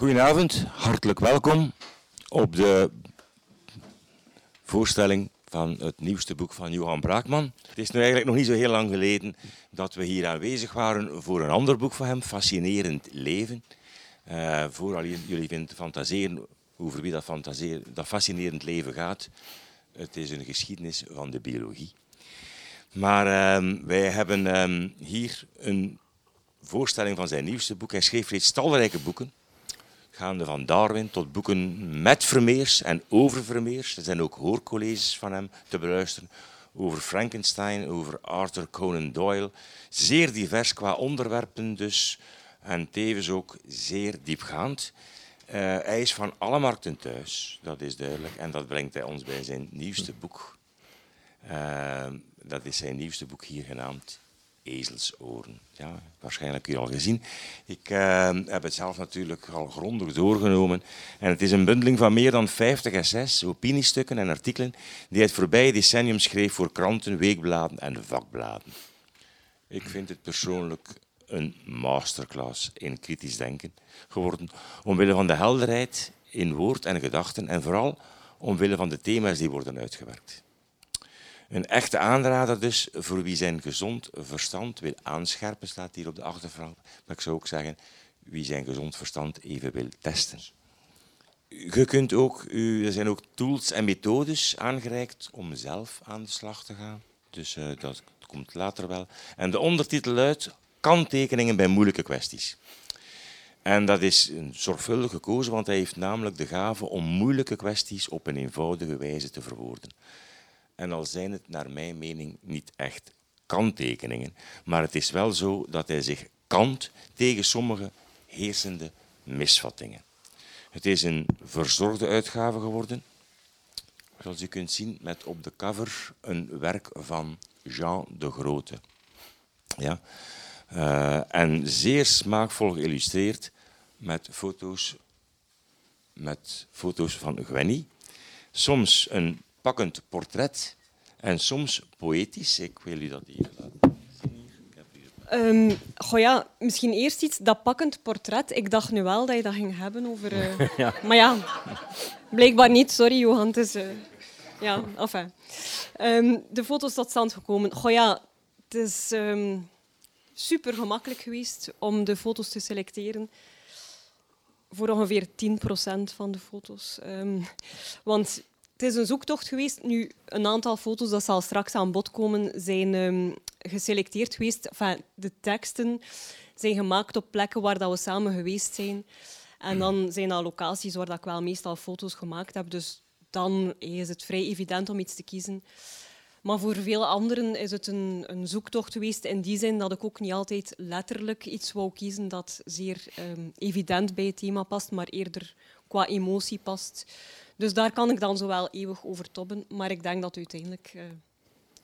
Goedenavond, hartelijk welkom op de voorstelling van het nieuwste boek van Johan Braakman. Het is nu eigenlijk nog niet zo heel lang geleden dat we hier aanwezig waren voor een ander boek van hem, Fascinerend Leven. Uh, vooral jullie vinden fantaseren over wie dat, dat fascinerend leven gaat. Het is een geschiedenis van de biologie. Maar uh, wij hebben uh, hier een voorstelling van zijn nieuwste boek. Hij schreef reeds talrijke boeken gaande van Darwin tot boeken met Vermeers en over Vermeers. Er zijn ook hoorcolleges van hem te beluisteren over Frankenstein, over Arthur Conan Doyle. Zeer divers qua onderwerpen dus en tevens ook zeer diepgaand. Uh, hij is van alle markten thuis, dat is duidelijk. En dat brengt hij ons bij zijn nieuwste boek. Uh, dat is zijn nieuwste boek hier genaamd ezelsoren. Ja, waarschijnlijk u al gezien. Ik uh, heb het zelf natuurlijk al grondig doorgenomen. En het is een bundeling van meer dan 50 essays, opiniestukken en artikelen die het voorbije decennium schreef voor kranten, weekbladen en vakbladen. Ik vind het persoonlijk een masterclass in kritisch denken geworden, omwille van de helderheid in woord en gedachten en vooral omwille van de thema's die worden uitgewerkt. Een echte aanrader dus voor wie zijn gezond verstand wil aanscherpen, staat hier op de achterfront. Maar ik zou ook zeggen, wie zijn gezond verstand even wil testen. Je kunt ook, er zijn ook tools en methodes aangereikt om zelf aan de slag te gaan. Dus uh, dat komt later wel. En de ondertitel luidt Kanttekeningen bij moeilijke kwesties. En dat is zorgvuldig gekozen, want hij heeft namelijk de gave om moeilijke kwesties op een eenvoudige wijze te verwoorden. En al zijn het naar mijn mening niet echt kanttekeningen, maar het is wel zo dat hij zich kant tegen sommige heersende misvattingen. Het is een verzorgde uitgave geworden, zoals u kunt zien, met op de cover een werk van Jean de Grote. Ja? Uh, en zeer smaakvol geïllustreerd met foto's, met foto's van Gwenny. Soms een pakkend portret en soms poëtisch. Ik wil u dat hier laten zien. Um, goh ja, misschien eerst iets, dat pakkend portret. Ik dacht nu wel dat je dat ging hebben over... Uh... ja. Maar ja, blijkbaar niet. Sorry, Johan. Het is... Uh... Ja, enfin. Um, de foto's tot stand gekomen. Goh ja, het is um, super gemakkelijk geweest om de foto's te selecteren voor ongeveer 10% van de foto's. Want het is een zoektocht geweest. Nu, een aantal foto's, dat zal straks aan bod komen, zijn um, geselecteerd geweest. De teksten zijn gemaakt op plekken waar dat we samen geweest zijn. En dan zijn dat locaties waar dat ik wel meestal foto's gemaakt heb. Dus dan is het vrij evident om iets te kiezen. Maar voor veel anderen is het een, een, zoektocht geweest in die zin dat ik ook niet altijd letterlijk iets wou kiezen dat zeer um, evident bij het thema past, maar eerder qua emotie past. Dus daar kan ik dan zo wel eeuwig over tobben. Maar ik denk dat het uiteindelijk uh,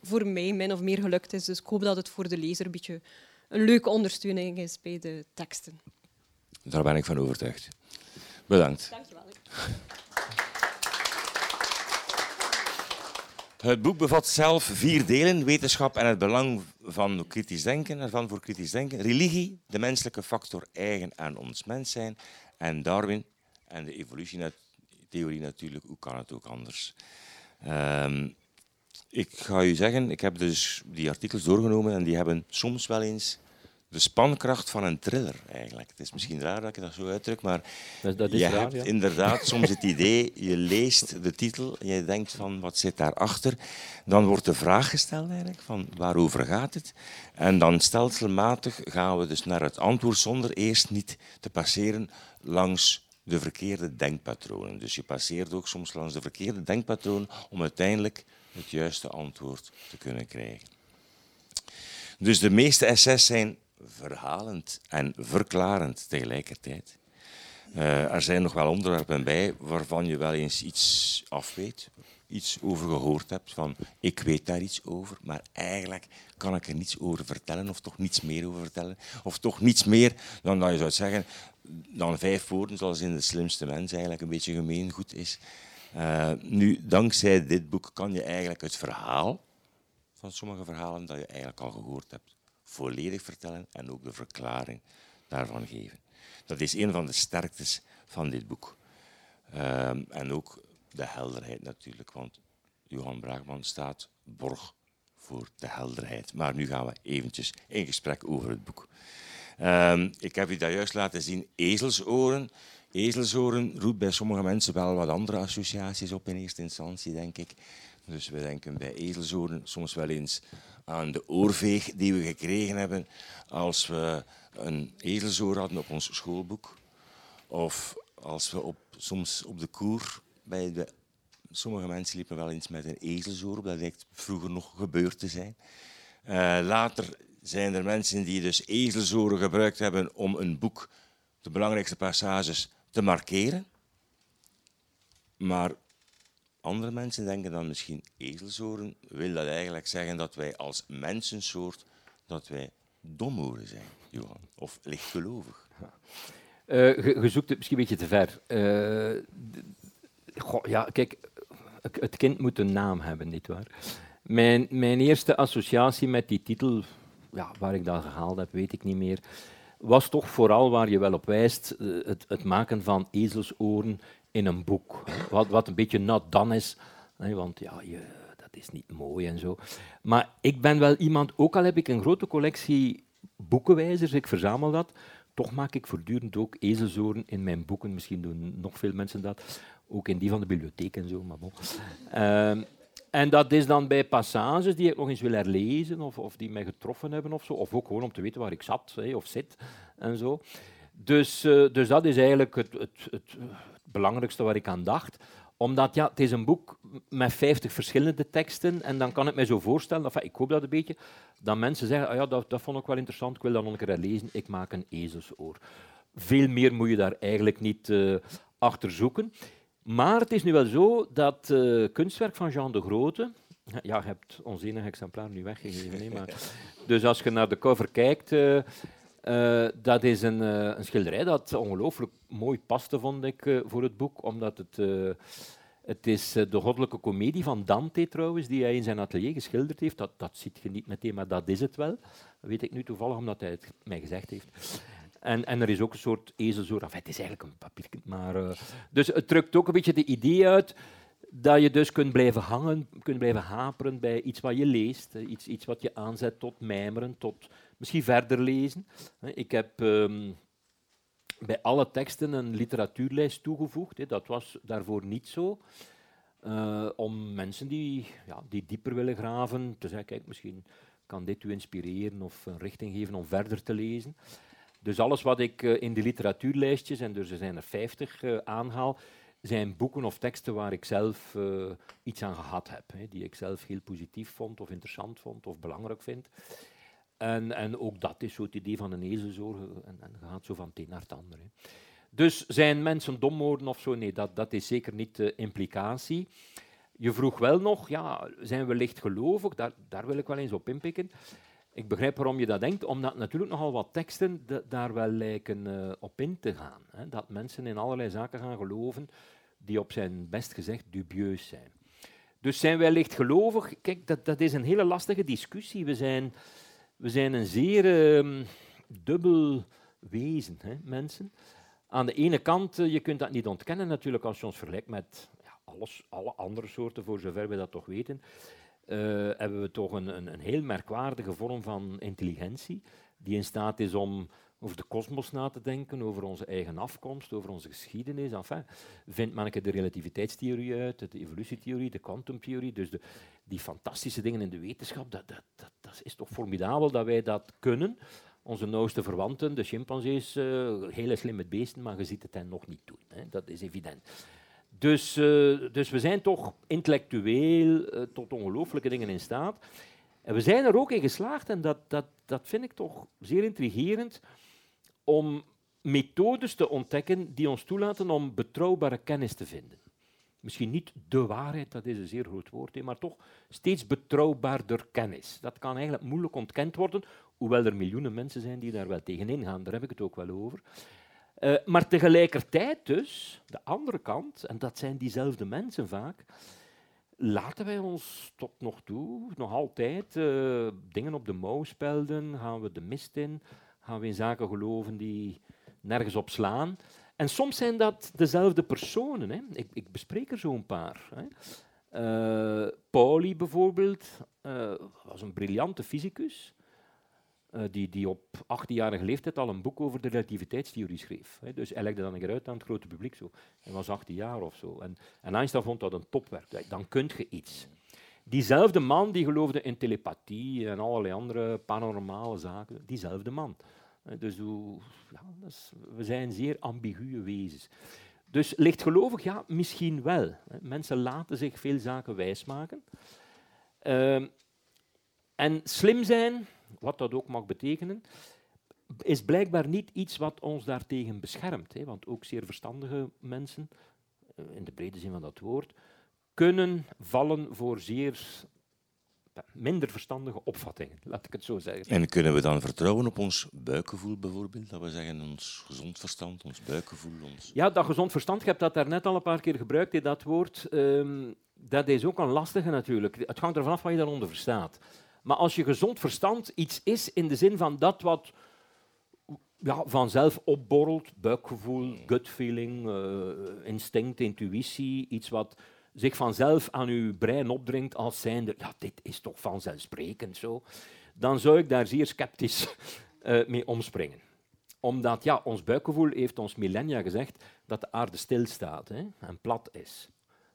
voor mij min of meer gelukt is. Dus ik hoop dat het voor de lezer een beetje een leuke ondersteuning is bij de teksten. Daar ben ik van overtuigd. Bedankt. Dankjewel. Het boek bevat zelf vier delen: wetenschap en het belang van kritisch denken, ervan voor kritisch denken, religie, de menselijke factor eigen aan ons mens zijn en Darwin en de evolutie theorie natuurlijk, hoe kan het ook anders? Um, ik ga u zeggen, ik heb dus die artikels doorgenomen en die hebben soms wel eens de spankracht van een thriller eigenlijk. Het is misschien raar dat ik dat zo uitdruk, maar dat, dat je raar, hebt ja. inderdaad soms het idee, je leest de titel en je denkt van wat zit daarachter. Dan wordt de vraag gesteld eigenlijk van waarover gaat het? En dan stelselmatig gaan we dus naar het antwoord zonder eerst niet te passeren langs de verkeerde denkpatronen. Dus je passeert ook soms langs de verkeerde denkpatronen om uiteindelijk het juiste antwoord te kunnen krijgen. Dus de meeste essays zijn verhalend en verklarend tegelijkertijd. Uh, er zijn nog wel onderwerpen bij waarvan je wel eens iets afweet, iets over gehoord hebt, van ik weet daar iets over, maar eigenlijk kan ik er niets over vertellen, of toch niets meer over vertellen, of toch niets meer dan dat je zou zeggen, dan vijf woorden, zoals in De Slimste Mens eigenlijk een beetje gemeengoed is. Uh, nu, dankzij dit boek kan je eigenlijk het verhaal van sommige verhalen dat je eigenlijk al gehoord hebt, volledig vertellen en ook de verklaring daarvan geven. Dat is een van de sterktes van dit boek. Ehm, en ook de helderheid natuurlijk, want Johan Braakman staat borg voor de helderheid. Maar nu gaan we eventjes in gesprek over het boek. Ehm, ik heb u daar juist laten zien, ezelsoren. Ezelsoren roept bij sommige mensen wel wat andere associaties op in eerste instantie, denk ik. Dus we denken bij ezelsoren soms wel eens aan de oorveeg die we gekregen hebben als we een ezelsoor hadden op ons schoolboek. Of als we op, soms op de koer bij de Sommige mensen liepen wel eens met een ezelsoor, dat lijkt vroeger nog gebeurd te zijn. Uh, later zijn er mensen die dus gebruikt hebben om een boek, de belangrijkste passages, te markeren. Maar andere mensen denken dan misschien ezelsoren wil dat eigenlijk zeggen dat wij als mensensoort dat wij domoren zijn, Johan, of lichtgelovig. Uh, je, zoekt het misschien een beetje te ver. Uh, goh, ja, kijk, het kind moet een naam hebben, nietwaar? Mijn, mijn eerste associatie met die titel, ja, waar ik dat gehaald heb, weet ik niet meer, was toch vooral waar je wel op wijst, eh, het, het maken van ezelsoren in een boek. Wat, wat een beetje nat dan is, want ja, je, dat is niet mooi en zo. Maar ik ben wel iemand, ook al heb ik een grote collectie boekenwijzers, ik verzamel dat, toch maak ik voortdurend ook ezelsoren in mijn boeken. Misschien doen nog veel mensen dat. Ook in die van de bibliotheek en zo. Maar bon. Ehm, en dat is dan bij passages die ik nog eens wil herlezen of, of die mij getroffen hebben of zo. Of ook gewoon om te weten waar ik zat of zit en zo. Dus, uh, dus dat is eigenlijk het, het, het, belangrijkste waar ik aan dacht omdat ja, het is een boek met 50 verschillende teksten en dan kan ik mij zo voorstellen, enfin, ik hoop dat een beetje, dat mensen zeggen, ah ja, dat, dat vond ik wel interessant, ik wil dat nog een keer herlezen, ik maak een ezelsoor. Veel meer moet je daar eigenlijk niet uh, achter zoeken. Maar het is nu wel zo dat uh, kunstwerk van Jean de Grote, ja, je hebt ons enige exemplaar nu weggegeven, nee, maar, dus als je naar de cover kijkt, uh, uh, dat is een, een, schilderij dat ongelooflijk mooi paste, vond ik, voor het boek, omdat het, het is de goddelijke komedie van Dante trouwens, die hij in zijn atelier geschilderd heeft. Dat, dat ziet je niet meteen, maar dat is het wel. Dat weet ik nu toevallig, omdat hij het mij gezegd heeft. En, en er is ook een soort ezelsoort, enfin, het is eigenlijk een papiertje, maar... Uh, dus het drukt ook een beetje de idee uit dat je dus kunt blijven hangen, kunt blijven haperen bij iets wat je leest, iets, iets wat je aanzet tot mijmeren, tot misschien verder lezen. Ik heb um, bij alle teksten een literatuurlijst toegevoegd. Dat was daarvoor niet zo. Om mensen die, ja, die dieper willen graven, te zeggen, kijk, misschien kan dit u inspireren of een richting geven om verder te lezen. Dus alles wat ik eh, in de literatuurlijstjes, en dus er zijn er 50, uh, eh, aanhaal, zijn boeken of teksten waar ik zelf uh, iets aan gehad heb. Hè, die ik zelf heel positief vond, of interessant vond, of belangrijk vind. En, en ook dat is zo het idee van een ezelzoor, en, en gaat zo van het een naar het ander. Dus zijn mensen dom worden of zo? Nee, dat, dat is zeker niet de implicatie. Je vroeg wel nog, ja, zijn we lichtgelovig? Daar, daar wil ik wel eens op inpikken. Ik begrijp waarom je dat denkt, omdat natuurlijk nogal wat teksten daar wel lijken uh, op in te gaan. Hè? Dat mensen in allerlei zaken gaan geloven die op zijn best gezegd dubieus zijn. Dus zijn wij lichtgelovig? Kijk, dat, dat is een hele lastige discussie. We zijn, we zijn een zeer uh, dubbel wezen, hè, mensen. Aan de ene kant, uh, je kunt dat niet ontkennen natuurlijk als je ons vergelijkt met ja, alles, alle andere soorten, voor zover we dat toch weten uh, hebben we toch een, een, een, heel merkwaardige vorm van intelligentie, die in staat is om over de kosmos na te denken, over onze eigen afkomst, over onze geschiedenis. Enfin, vindt men de relativiteitstheorie uit, de evolutietheorie, de kwantumtheorie, dus de, die fantastische dingen in de wetenschap, dat, dat, dat, dat, is toch formidabel dat wij dat kunnen. Onze nauwste verwanten, de chimpansees, uh, hele slimme beesten, maar je ziet het hen nog niet doen. Hè. Dat is evident. Dus, uh, dus we zijn toch intellectueel uh, tot ongelooflijke dingen in staat. En we zijn er ook in geslaagd, en dat, dat, dat vind ik toch zeer intrigerend, om methodes te ontdekken die ons toelaten om betrouwbare kennis te vinden. Misschien niet de waarheid, dat is een zeer groot woord, maar toch steeds betrouwbaarder kennis. Dat kan eigenlijk moeilijk ontkend worden, hoewel er miljoenen mensen zijn die daar wel tegenin gaan, daar heb ik het ook wel over. Uh, maar tegelijkertijd dus, de andere kant, en dat zijn diezelfde mensen vaak, laten wij ons tot nog toe nog altijd uh, dingen op de mouw spelden, gaan we de mist in, gaan we in zaken geloven die nergens op slaan. En soms zijn dat dezelfde personen. Hè. Ik, ik bespreek er zo een paar. Hè. Uh, Pauli bijvoorbeeld was een briljante fysicus. Uh, die, die op 18-jarige leeftijd al een boek over de relativiteitstheorie schreef. Dus hij legde dan een keer uit aan het grote publiek. Zo. Hij was 18 jaar of zo. En, en Einstein vond dat een topwerk. Dan kun je iets. Diezelfde man die geloofde in telepathie en allerlei andere paranormale zaken, diezelfde man. Dus ja, we zijn zeer ambiguë wezens. Dus lichtgelovig, ja, misschien wel. Mensen laten zich veel zaken wijsmaken. Uh, en slim zijn, wat dat ook mag betekenen, is blijkbaar niet iets wat ons daartegen beschermt. Hè, want ook zeer verstandige mensen, eh, in de brede zin van dat woord, kunnen vallen voor zeer minder verstandige opvattingen, laat ik het zo zeggen. En kunnen we dan vertrouwen op ons buikgevoel bijvoorbeeld? Dat we zeggen ons gezond verstand, ons buikgevoel? Ons... Ja, dat gezond verstand, je hebt dat daarnet al een paar keer gebruikt, dat woord. Um, dat is ook een lastige natuurlijk. Het hangt ervan af wat je daaronder verstaat. Maar als je gezond verstand iets is in de zin van dat wat ja, vanzelf opborrelt, buikgevoel, gut feeling, uh, instinct, intuïtie, iets wat zich vanzelf aan uw brein opdringt als zijnde, ja, dit is toch vanzelfsprekend zo, dan zou ik daar zeer sceptisch uh, mee omspringen. Omdat ja, ons buikgevoel heeft ons millennia gezegd dat de aarde stilstaat hè, en plat is.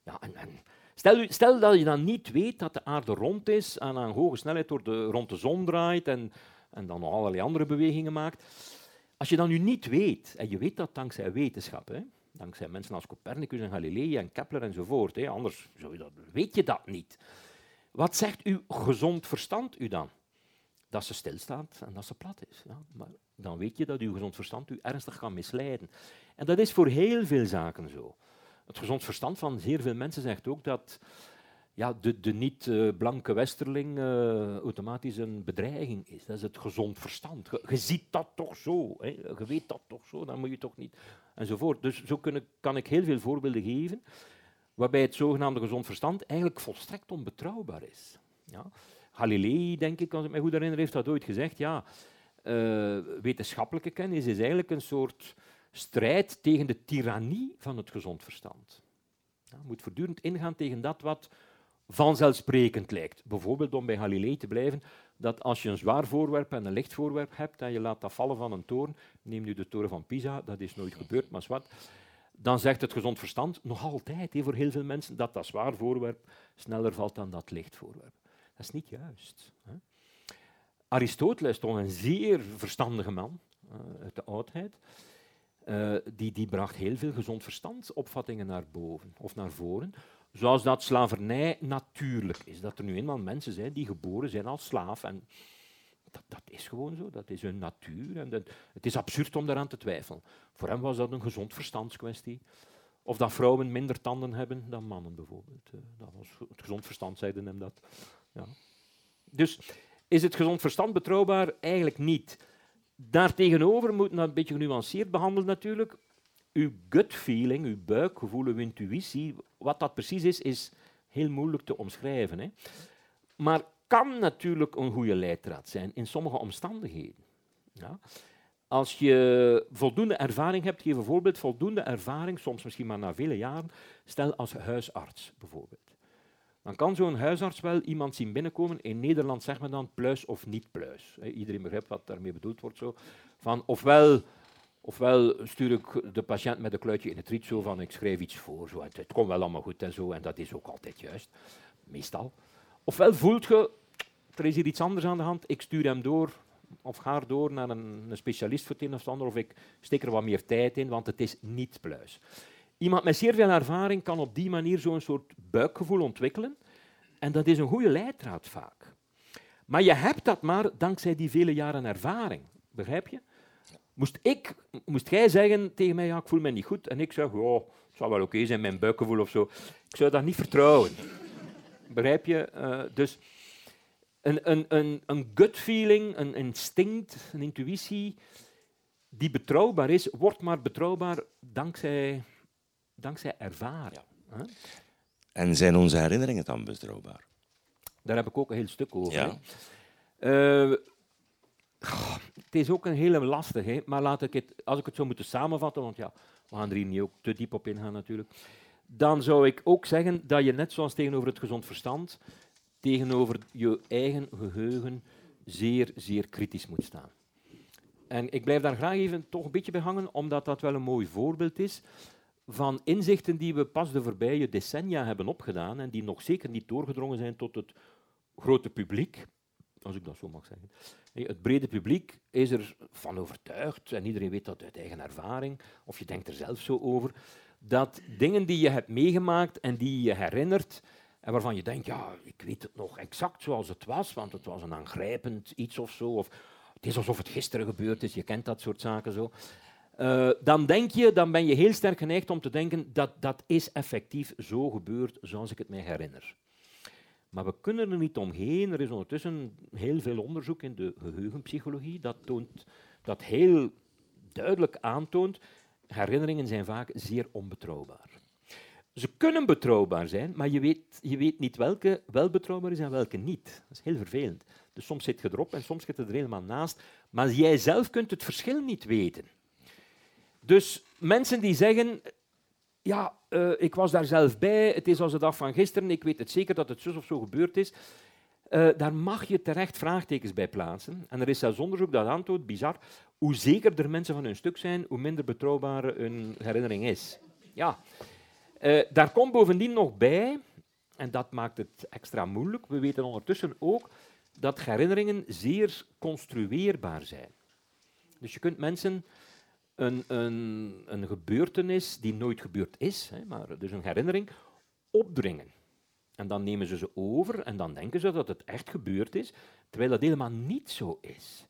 Ja, en, en stel, stel, dat je dan niet weet dat de aarde rond is en aan hoge snelheid de, rond de zon draait en, en dan nog allerlei andere bewegingen maakt. Als je dan nu niet weet, en je weet dat dankzij wetenschap, hè, dankzij mensen als Copernicus en Galilei en Kepler enzovoort. Hè. Anders zou je dat, weet je dat niet. Wat zegt uw gezond verstand u dan? Dat ze stilstaat en dat ze plat is. Ja, maar dan weet je dat uw gezond verstand u ernstig kan misleiden. En dat is voor heel veel zaken zo. Het gezond verstand van zeer veel mensen zegt ook dat ja, de, de niet-blanke westerling uh, automatisch een bedreiging is. Dat is het gezond verstand. Je, ziet dat toch zo. Hè? Je weet dat toch zo, dan moet je toch niet... Enzovoort. Dus zo kunnen, kan ik heel veel voorbeelden geven waarbij het zogenaamde gezond verstand eigenlijk volstrekt onbetrouwbaar is. Ja? Galilei, denk ik, als ik me goed herinner, heeft dat ooit gezegd. Ja, uh, wetenschappelijke kennis is eigenlijk een soort strijd tegen de tirannie van het gezond verstand. Ja, moet voortdurend ingaan tegen dat wat vanzelfsprekend lijkt. Bijvoorbeeld om bij Galilei te blijven, dat als je een zwaar voorwerp en een licht voorwerp hebt en je laat dat vallen van een toren, neem nu de toren van Pisa, dat is nooit gebeurd, maar wat, dan zegt het gezond verstand nog altijd voor heel veel mensen dat dat zwaar voorwerp sneller valt dan dat licht voorwerp. Dat is niet juist. Aristoteles, toch een zeer verstandige man uh, uit de oudheid, uh, die, die bracht heel veel gezond verstandsopvattingen naar boven of naar voren, Zoals dat slavernij natuurlijk is. Dat er nu eenmaal mensen zijn die geboren zijn als slaaf. En dat, dat is gewoon zo, dat is hun natuur. En het is absurd om daaraan te twijfelen. Voor hem was dat een gezond verstandskwestie. Of dat vrouwen minder tanden hebben dan mannen bijvoorbeeld. Eh, dat was het gezond verstand, zeiden hem dat. Ja. Dus is het gezond verstand betrouwbaar? Eigenlijk niet. Daartegenover moet dat een beetje genuanceerd behandelen natuurlijk uw gut feeling, uw buikgevoel, uw intuïtie, wat dat precies is, is heel moeilijk te omschrijven. Hè. Maar kan natuurlijk een goede leidraad zijn in sommige omstandigheden. Ja. Als je voldoende ervaring hebt, geef bijvoorbeeld voldoende ervaring, soms misschien maar na vele jaren, stel als huisarts bijvoorbeeld. Dan kan zo'n huisarts wel iemand zien binnenkomen. In Nederland zegt men dan pluis of niet pluis. Iedereen begrijpt wat daarmee bedoeld wordt. Zo. Van ofwel Ofwel stuur ik de patiënt met een kluitje in het riet zo van ik schrijf iets voor. Zo. Het, komt wel allemaal goed en zo. En dat is ook altijd juist. Meestal. Ofwel voelt je, er is hier iets anders aan de hand. Ik stuur hem door of ga door naar een, een specialist voor het een of ander. Of ik steek er wat meer tijd in, want het is niet pluis. Iemand met zeer veel ervaring kan op die manier zo'n soort buikgevoel ontwikkelen. En dat is een goede leidraad vaak. Maar je hebt dat maar dankzij die vele jaren ervaring. Begrijp je? Moest, ik, moest jij zeggen tegen mij, ja, ik voel me niet goed, en ik zeg, ja, het zou wel oké zijn, mijn buikgevoel of zo. Ik zou dat niet vertrouwen. Begrijp je? Uh, dus een, een, een, een gut feeling, een instinct, een intuïtie, die betrouwbaar is, wordt maar betrouwbaar dankzij, dankzij ervaring. Ja. En zijn onze herinneringen dan betrouwbaar? Daar heb ik ook een heel stuk over. Ja. Uh, het is ook een hele lastige, maar laat ik het, als ik het zou moeten samenvatten, want ja, We gaan er hier niet ook te diep op ingaan natuurlijk. Dan zou ik ook zeggen dat je net zoals tegenover het gezond verstand, tegenover je eigen geheugen zeer, zeer kritisch moet staan. En ik blijf daar graag even toch een beetje bij hangen, omdat dat wel een mooi voorbeeld is van inzichten die we pas de voorbije decennia hebben opgedaan en die nog zeker niet doorgedrongen zijn tot het grote publiek, als ik dat zo mag zeggen. Het brede publiek is er van overtuigd, en iedereen weet dat uit eigen ervaring, of je denkt er zelf zo over, dat dingen die je hebt meegemaakt en die je herinnert, en waarvan je denkt, ja, ik weet het nog exact zoals het was, want het was een aangrijpend iets of zo, of het is alsof het gisteren gebeurd is, je kent dat soort zaken zo. Uh, dan denk je, dan ben je heel sterk geneigd om te denken dat dat is effectief zo gebeurd zoals ik het mij herinner. Maar we kunnen er niet omheen. Er is ondertussen heel veel onderzoek in de geheugenpsychologie dat, toont, dat heel duidelijk aantoont, herinneringen zijn vaak zeer onbetrouwbaar. Ze kunnen betrouwbaar zijn, maar je weet, je weet niet welke wel betrouwbaar is en welke niet. Dat is heel vervelend. Dus soms zit je erop en soms zit je er helemaal naast, maar jij zelf kunt het verschil niet weten. Dus mensen die zeggen, ja, uh, ik was daar zelf bij, het is als de dag van gisteren, ik weet het zeker dat het zo of zo gebeurd is, uh, daar mag je terecht vraagtekens bij plaatsen. En er is zelfs onderzoek dat aantoont, bizar, hoe zekerder mensen van hun stuk zijn, hoe minder betrouwbaar hun herinnering is. Ja. Uh, daar komt bovendien nog bij, en dat maakt het extra moeilijk, we weten ondertussen ook dat herinneringen zeer construeerbaar zijn. Dus je kunt mensen een, een, een gebeurtenis die nooit gebeurd is, hè, maar dus een herinnering, opdringen. En dan nemen ze ze over en dan denken ze dat het echt gebeurd is, terwijl dat helemaal niet zo is.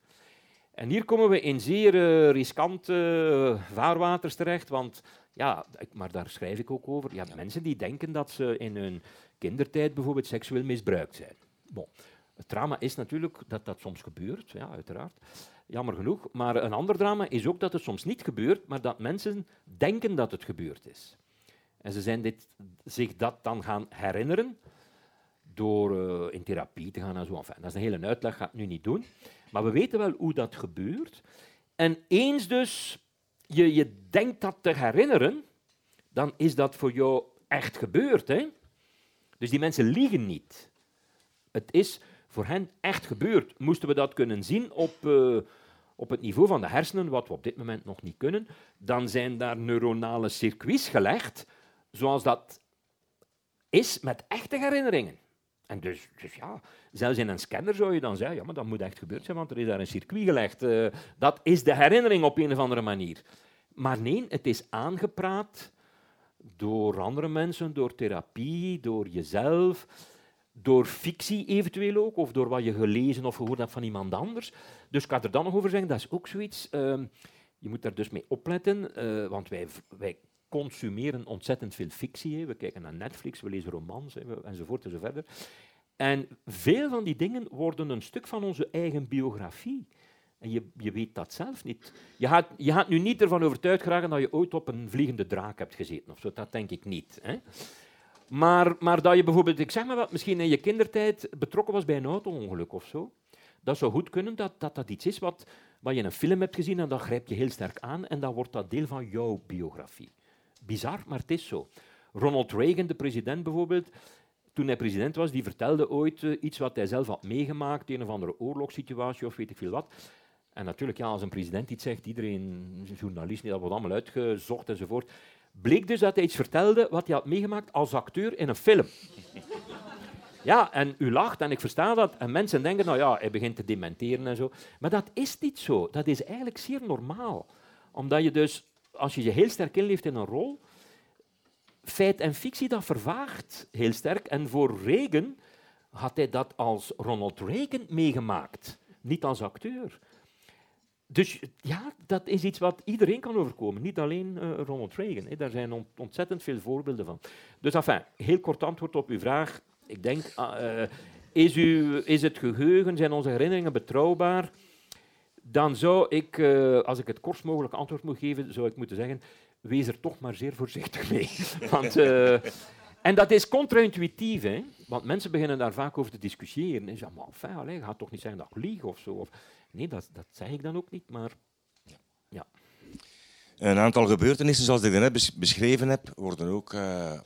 En hier komen we in zeer uh, riskante uh, vaarwaters terecht, want ja, maar daar schrijf ik ook over. Je hebt mensen die denken dat ze in hun kindertijd bijvoorbeeld seksueel misbruikt zijn. Bon. Het drama is natuurlijk dat dat soms gebeurt, ja, uiteraard. Jammer genoeg. Maar een ander drama is ook dat het soms niet gebeurt, maar dat mensen denken dat het gebeurd is. En ze zijn dit, zich dat dan gaan herinneren door uh, in therapie te gaan en zo. Enfin, dat is een hele uitleg, ga ik nu niet doen. Maar we weten wel hoe dat gebeurt. En eens dus je, je denkt dat te herinneren, dan is dat voor jou echt gebeurd. Hè? Dus die mensen liegen niet. Het is voor hen echt gebeurd. Moesten we dat kunnen zien op, uh, op het niveau van de hersenen, wat we op dit moment nog niet kunnen, dan zijn daar neuronale circuits gelegd, zoals dat is met echte herinneringen. En dus, dus ja, zelfs in een scanner zou je dan zeggen, ja, maar dat moet echt gebeurd zijn, want er is daar een circuit gelegd. Uh, dat is de herinnering op een of andere manier. Maar nee, het is aangepraat door andere mensen, door therapie, door jezelf door fictie eventueel ook, of door wat je gelezen of gehoord hebt van iemand anders. Dus ik kan er dan nog over zeggen, dat is ook zoiets. Uh, je moet daar dus mee opletten, uh, want wij, wij consumeren ontzettend veel fictie. Hè. We kijken naar Netflix, we lezen romans hè, enzovoort enzovoort. En veel van die dingen worden een stuk van onze eigen biografie. En je, je weet dat zelf niet. Je gaat, je nu niet ervan overtuigd geraken dat je ooit op een vliegende draak hebt gezeten. Of zo. Dat denk ik niet. Hè. Maar, maar dat je bijvoorbeeld, ik zeg maar wat, misschien in je kindertijd betrokken was bij een auto-ongeluk of zo. Dat zou goed kunnen dat dat, dat iets is wat, wat je in een film hebt gezien en dat grijp je heel sterk aan en dan wordt dat deel van jouw biografie. Bizar, maar het is zo. Ronald Reagan, de president bijvoorbeeld, toen hij president was, die vertelde ooit uh, iets wat hij zelf had meegemaakt, een of andere oorlogssituatie of weet ik veel wat. En natuurlijk, ja, als een president iets zegt, iedereen, journalist, dat wordt allemaal uitgezocht enzovoort bleek dus dat hij iets vertelde wat hij had meegemaakt als acteur in een film. Ja, en u lacht en ik versta dat. En mensen denken, nou ja, hij begint te dementeren en zo. Maar dat is niet zo. Dat is eigenlijk zeer normaal. Omdat je dus, als je je heel sterk inleeft in een rol, feit en fictie, dat vervaagt heel sterk. En voor Reagan had hij dat als Ronald Reagan meegemaakt, niet als acteur. Dus ja, dat is iets wat iedereen kan overkomen, niet alleen uh, Ronald Reagan. Hè. Daar zijn ontzettend veel voorbeelden van. Dus enfin, heel kort antwoord op uw vraag. Ik denk, uh, is, u, is het geheugen, zijn onze herinneringen betrouwbaar? Dan zou ik, uh, als ik het kortst mogelijk antwoord moet geven, zou ik moeten zeggen, wees er toch maar zeer voorzichtig mee. Want, en dat is contra-intuïtief, want mensen beginnen daar vaak over te discussiëren. En zeggen, maar enfin, allez, gaat toch niet zeggen dat ik lieg of zo. Of, Nee, dat, dat zeg ik dan ook niet, maar ja. ja. Een aantal gebeurtenissen, zoals ik net beschreven heb, worden ook uh,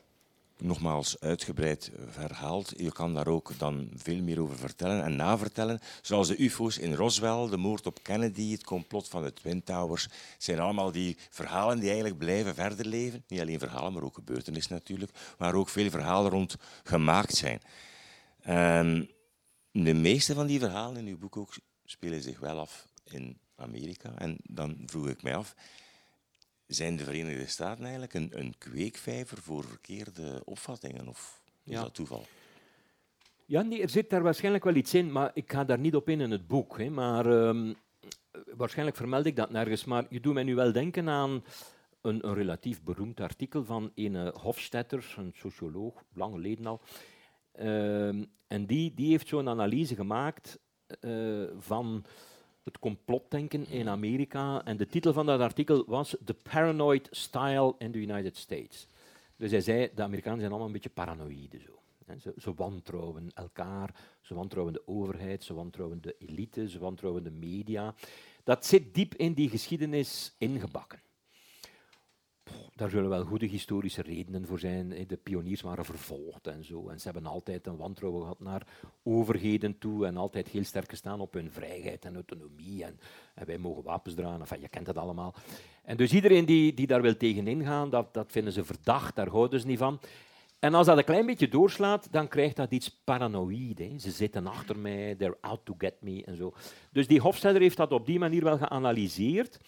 nogmaals uitgebreid verhaald. Je kan daar ook dan veel meer over vertellen en navertellen. Zoals de UFO's in Roswell, de moord op Kennedy, het complot van de Twin Towers. Zijn allemaal die verhalen die eigenlijk blijven verder leven. Niet alleen verhalen, maar ook gebeurtenissen natuurlijk. Waar ook veel verhalen rond gemaakt zijn. En de meeste van die verhalen in uw boek ook spelen zich wel af in Amerika. En dan vroeg ik mij af, zijn de Verenigde Staten eigenlijk een, een kweekvijver voor verkeerde opvattingen? Of is dat toeval? Ja, nee, er zit daar waarschijnlijk wel iets in, maar ik ga daar niet op in in het boek. Hè. Maar ehm, waarschijnlijk vermeld ik dat nergens. Maar je doet mij nu wel denken aan een, een relatief beroemd artikel van een Hofstetter, een socioloog, lang geleden al. Ehm, en die, die heeft zo'n analyse gemaakt uh, van het complotdenken in Amerika. En de titel van dat artikel was The Paranoid Style in the United States. Dus hij zei, de Amerikanen zijn allemaal een beetje paranoïde. Zo. Ze, ze, wantrouwen elkaar, ze wantrouwen de overheid, ze wantrouwen de elite, ze wantrouwen de media. Dat zit diep in die geschiedenis ingebakken daar zullen wel goede historische redenen voor zijn. De pioniers waren vervolgd en zo. En ze hebben altijd een wantrouwen gehad naar overheden toe en altijd heel sterk gestaan op hun vrijheid en autonomie. En, wij mogen wapens dragen. Enfin, je kent het allemaal. En dus iedereen die, die daar wil tegenin gaan, dat, dat vinden ze verdacht, daar houden ze niet van. En als dat een klein beetje doorslaat, dan krijgt dat iets paranoïde. Ze zitten achter mij, they're out to get me en zo. Dus die Hofstadter heeft dat op die manier wel geanalyseerd.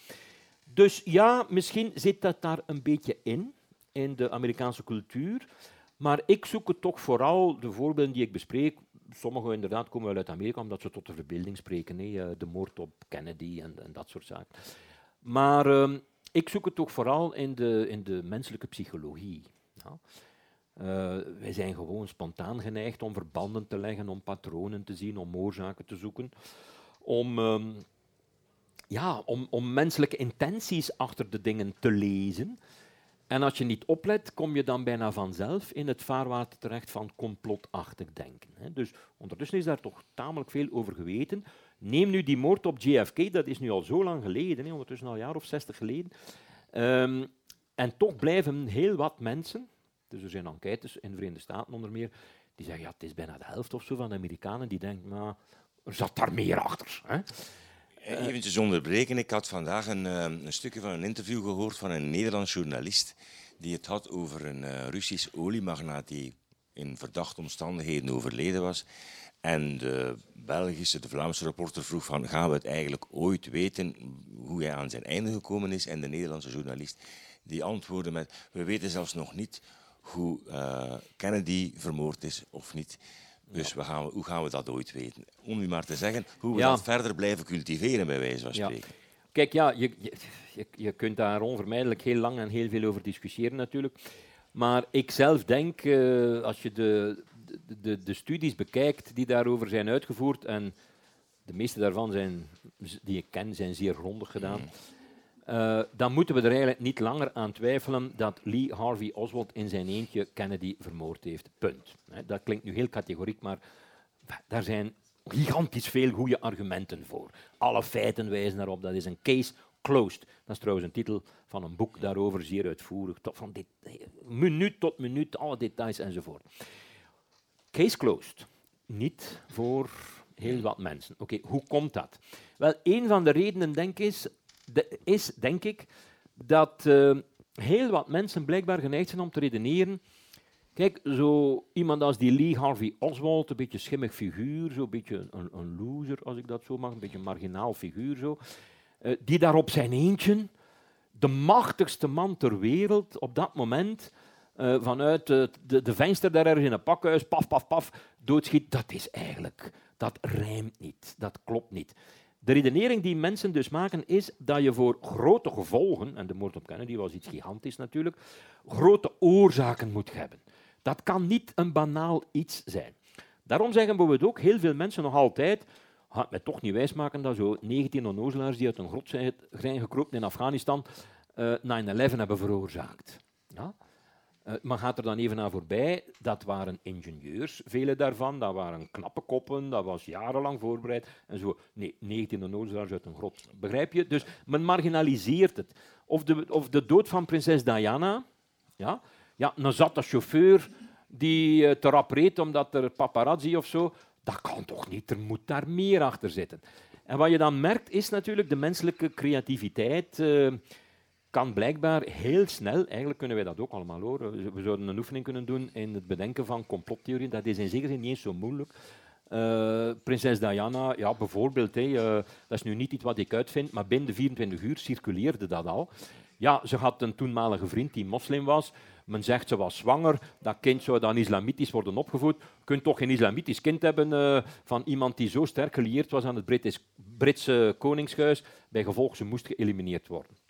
Dus ja, misschien zit dat daar een beetje in, in de Amerikaanse cultuur. Maar ik zoek het toch vooral, de voorbeelden die ik bespreek, sommige inderdaad komen wel uit Amerika, omdat ze tot de verbeelding spreken. Hè. Eh, de moord op Kennedy en, en dat soort zaken. Maar uh, ik zoek het toch vooral in de, in de menselijke psychologie. Ja. Uh, wij zijn gewoon spontaan geneigd om verbanden te leggen, om patronen te zien, om oorzaken te zoeken, om... Uh, ja, om, om menselijke intenties achter de dingen te lezen. En als je niet oplet, kom je dan bijna vanzelf in het vaarwater terecht van complotachtig denken. Dus ondertussen is daar toch tamelijk veel over geweten. Neem nu die moord op JFK, dat is nu al zo lang geleden, ondertussen al een jaar of zestig geleden. Ehm, en toch blijven heel wat mensen, dus er zijn enquêtes in de Verenigde Staten onder meer, die zeggen, ja, het is bijna de helft of zo van de Amerikanen die denken, maar er zat daar meer achter. Hè? Eh, eventjes onderbreken. Ik had vandaag een, eh, een, stukje van een interview gehoord van een Nederlands journalist die het had over een uh, Russisch oliemagnaat die in verdachte omstandigheden overleden was. En de Belgische, de Vlaamse reporter vroeg van gaan we het eigenlijk ooit weten hoe hij aan zijn einde gekomen is? En de Nederlandse journalist die antwoordde met we weten zelfs nog niet hoe Kennedy vermoord is of niet. Dus we gaan, hoe gaan we dat ooit weten? Om u maar te zeggen hoe we dat verder blijven cultiveren, bij wijze van spreken. Kijk, ja, je, je, je kunt daar onvermijdelijk heel lang en heel veel over discussiëren natuurlijk. Maar ik zelf denk, uh, als je de, de, de, studies bekijkt die daarover zijn uitgevoerd, en de meeste daarvan zijn, die ik ken, zijn zeer grondig gedaan. Mm. Uh, dan moeten we er eigenlijk niet langer aan twijfelen dat Lee Harvey Oswald in zijn eentje Kennedy vermoord heeft. Punt. dat klinkt nu heel categoriek, maar daar zijn gigantisch veel goede argumenten voor. Alle feiten wijzen daarop. Dat is een case closed. Dat is trouwens een titel van een boek daarover, zeer uitvoerig. Tot van dit, minuut tot minuut, alle details enzovoort. Case closed. Niet voor heel wat mensen. Oké, hoe komt dat? Wel, een van de redenen, denk ik, is is, denk ik, dat uh, heel wat mensen blijkbaar geneigd zijn om te redeneren. Kijk, zo iemand als die Lee Harvey Oswald, een beetje schimmig figuur, zo'n beetje een, een, loser, als ik dat zo mag, een beetje een marginaal figuur, zo, uh, die daar op zijn eentje, de machtigste man ter wereld, op dat moment, uh, vanuit de, de, de venster daar ergens in een pakhuis, paf, paf, paf, doodschiet, dat is eigenlijk, dat rijmt niet, dat klopt niet. De redenering die mensen dus maken is dat je voor grote gevolgen, en de moord op Kennedy was iets gigantisch natuurlijk, grote oorzaken moet hebben. Dat kan niet een banaal iets zijn. Daarom zeggen bijvoorbeeld ook heel veel mensen nog altijd, gaat mij toch niet wijsmaken dat zo 19 onnozelaars die uit een grot zijn gekropen in Afghanistan uh, eh, 9-11 hebben veroorzaakt. Ja? Uh, maar gaat er dan even naar voorbij, dat waren ingenieurs, vele daarvan, dat waren knappe koppen, dat was jarenlang voorbereid en zo. Nee, 19 onnozelaars uit een grot. Begrijp je? Dus men marginaliseert het. Of de, of de dood van prinses Diana. Ja, ja een zatte chauffeur die uh, te rap reed omdat er paparazzi of zo. Dat kan toch niet, er moet daar meer achter zitten. En wat je dan merkt is natuurlijk de menselijke creativiteit. Uh, kan blijkbaar heel snel, eigenlijk kunnen wij dat ook allemaal horen, we zouden een oefening kunnen doen in het bedenken van complottheorieën, dat is in zekere zin niet eens zo moeilijk. Uh, prinses Diana, ja, bijvoorbeeld, uh, dat is nu niet iets wat ik uitvind, maar binnen de 24 uur circuleerde dat al. Ja, ze had een toenmalige vriend die moslim was. Men zegt ze was zwanger. Dat kind zou dan islamitisch worden opgevoed. Je kunt toch geen islamitisch kind hebben uh, van iemand die zo sterk gelieerd was aan het Britse koningshuis. Bij gevolg, ze moest geëlimineerd worden.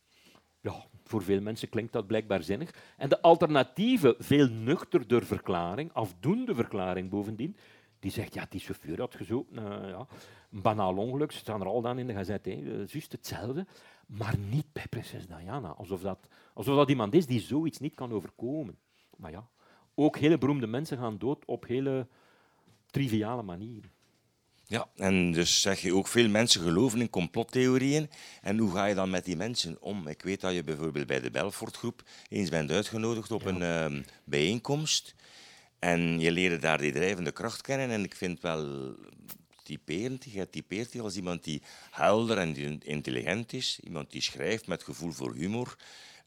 Ja, voor veel mensen klinkt dat blijkbaar zinnig. En de alternatieve, veel nuchterder verklaring, afdoende verklaring bovendien, die zegt, ja, die chauffeur had gezocht, uh, ja, een banaal ongeluk, ze staan er al dan in de gazette, uh, juist hetzelfde, maar niet bij prinses Diana. Alsof dat, alsof dat iemand is die zoiets niet kan overkomen. Maar ja, ook hele beroemde mensen gaan dood op hele triviale manieren. Ja, en dus zeg je ook, veel mensen geloven in complottheorieën. En hoe ga je dan met die mensen om? Ik weet dat je bijvoorbeeld bij de Belfortgroep eens bent uitgenodigd op een uh, bijeenkomst. En je leerde daar die drijvende kracht kennen. En ik vind wel typerend, je typeert die als iemand die helder en intelligent is. Iemand die schrijft met gevoel voor humor.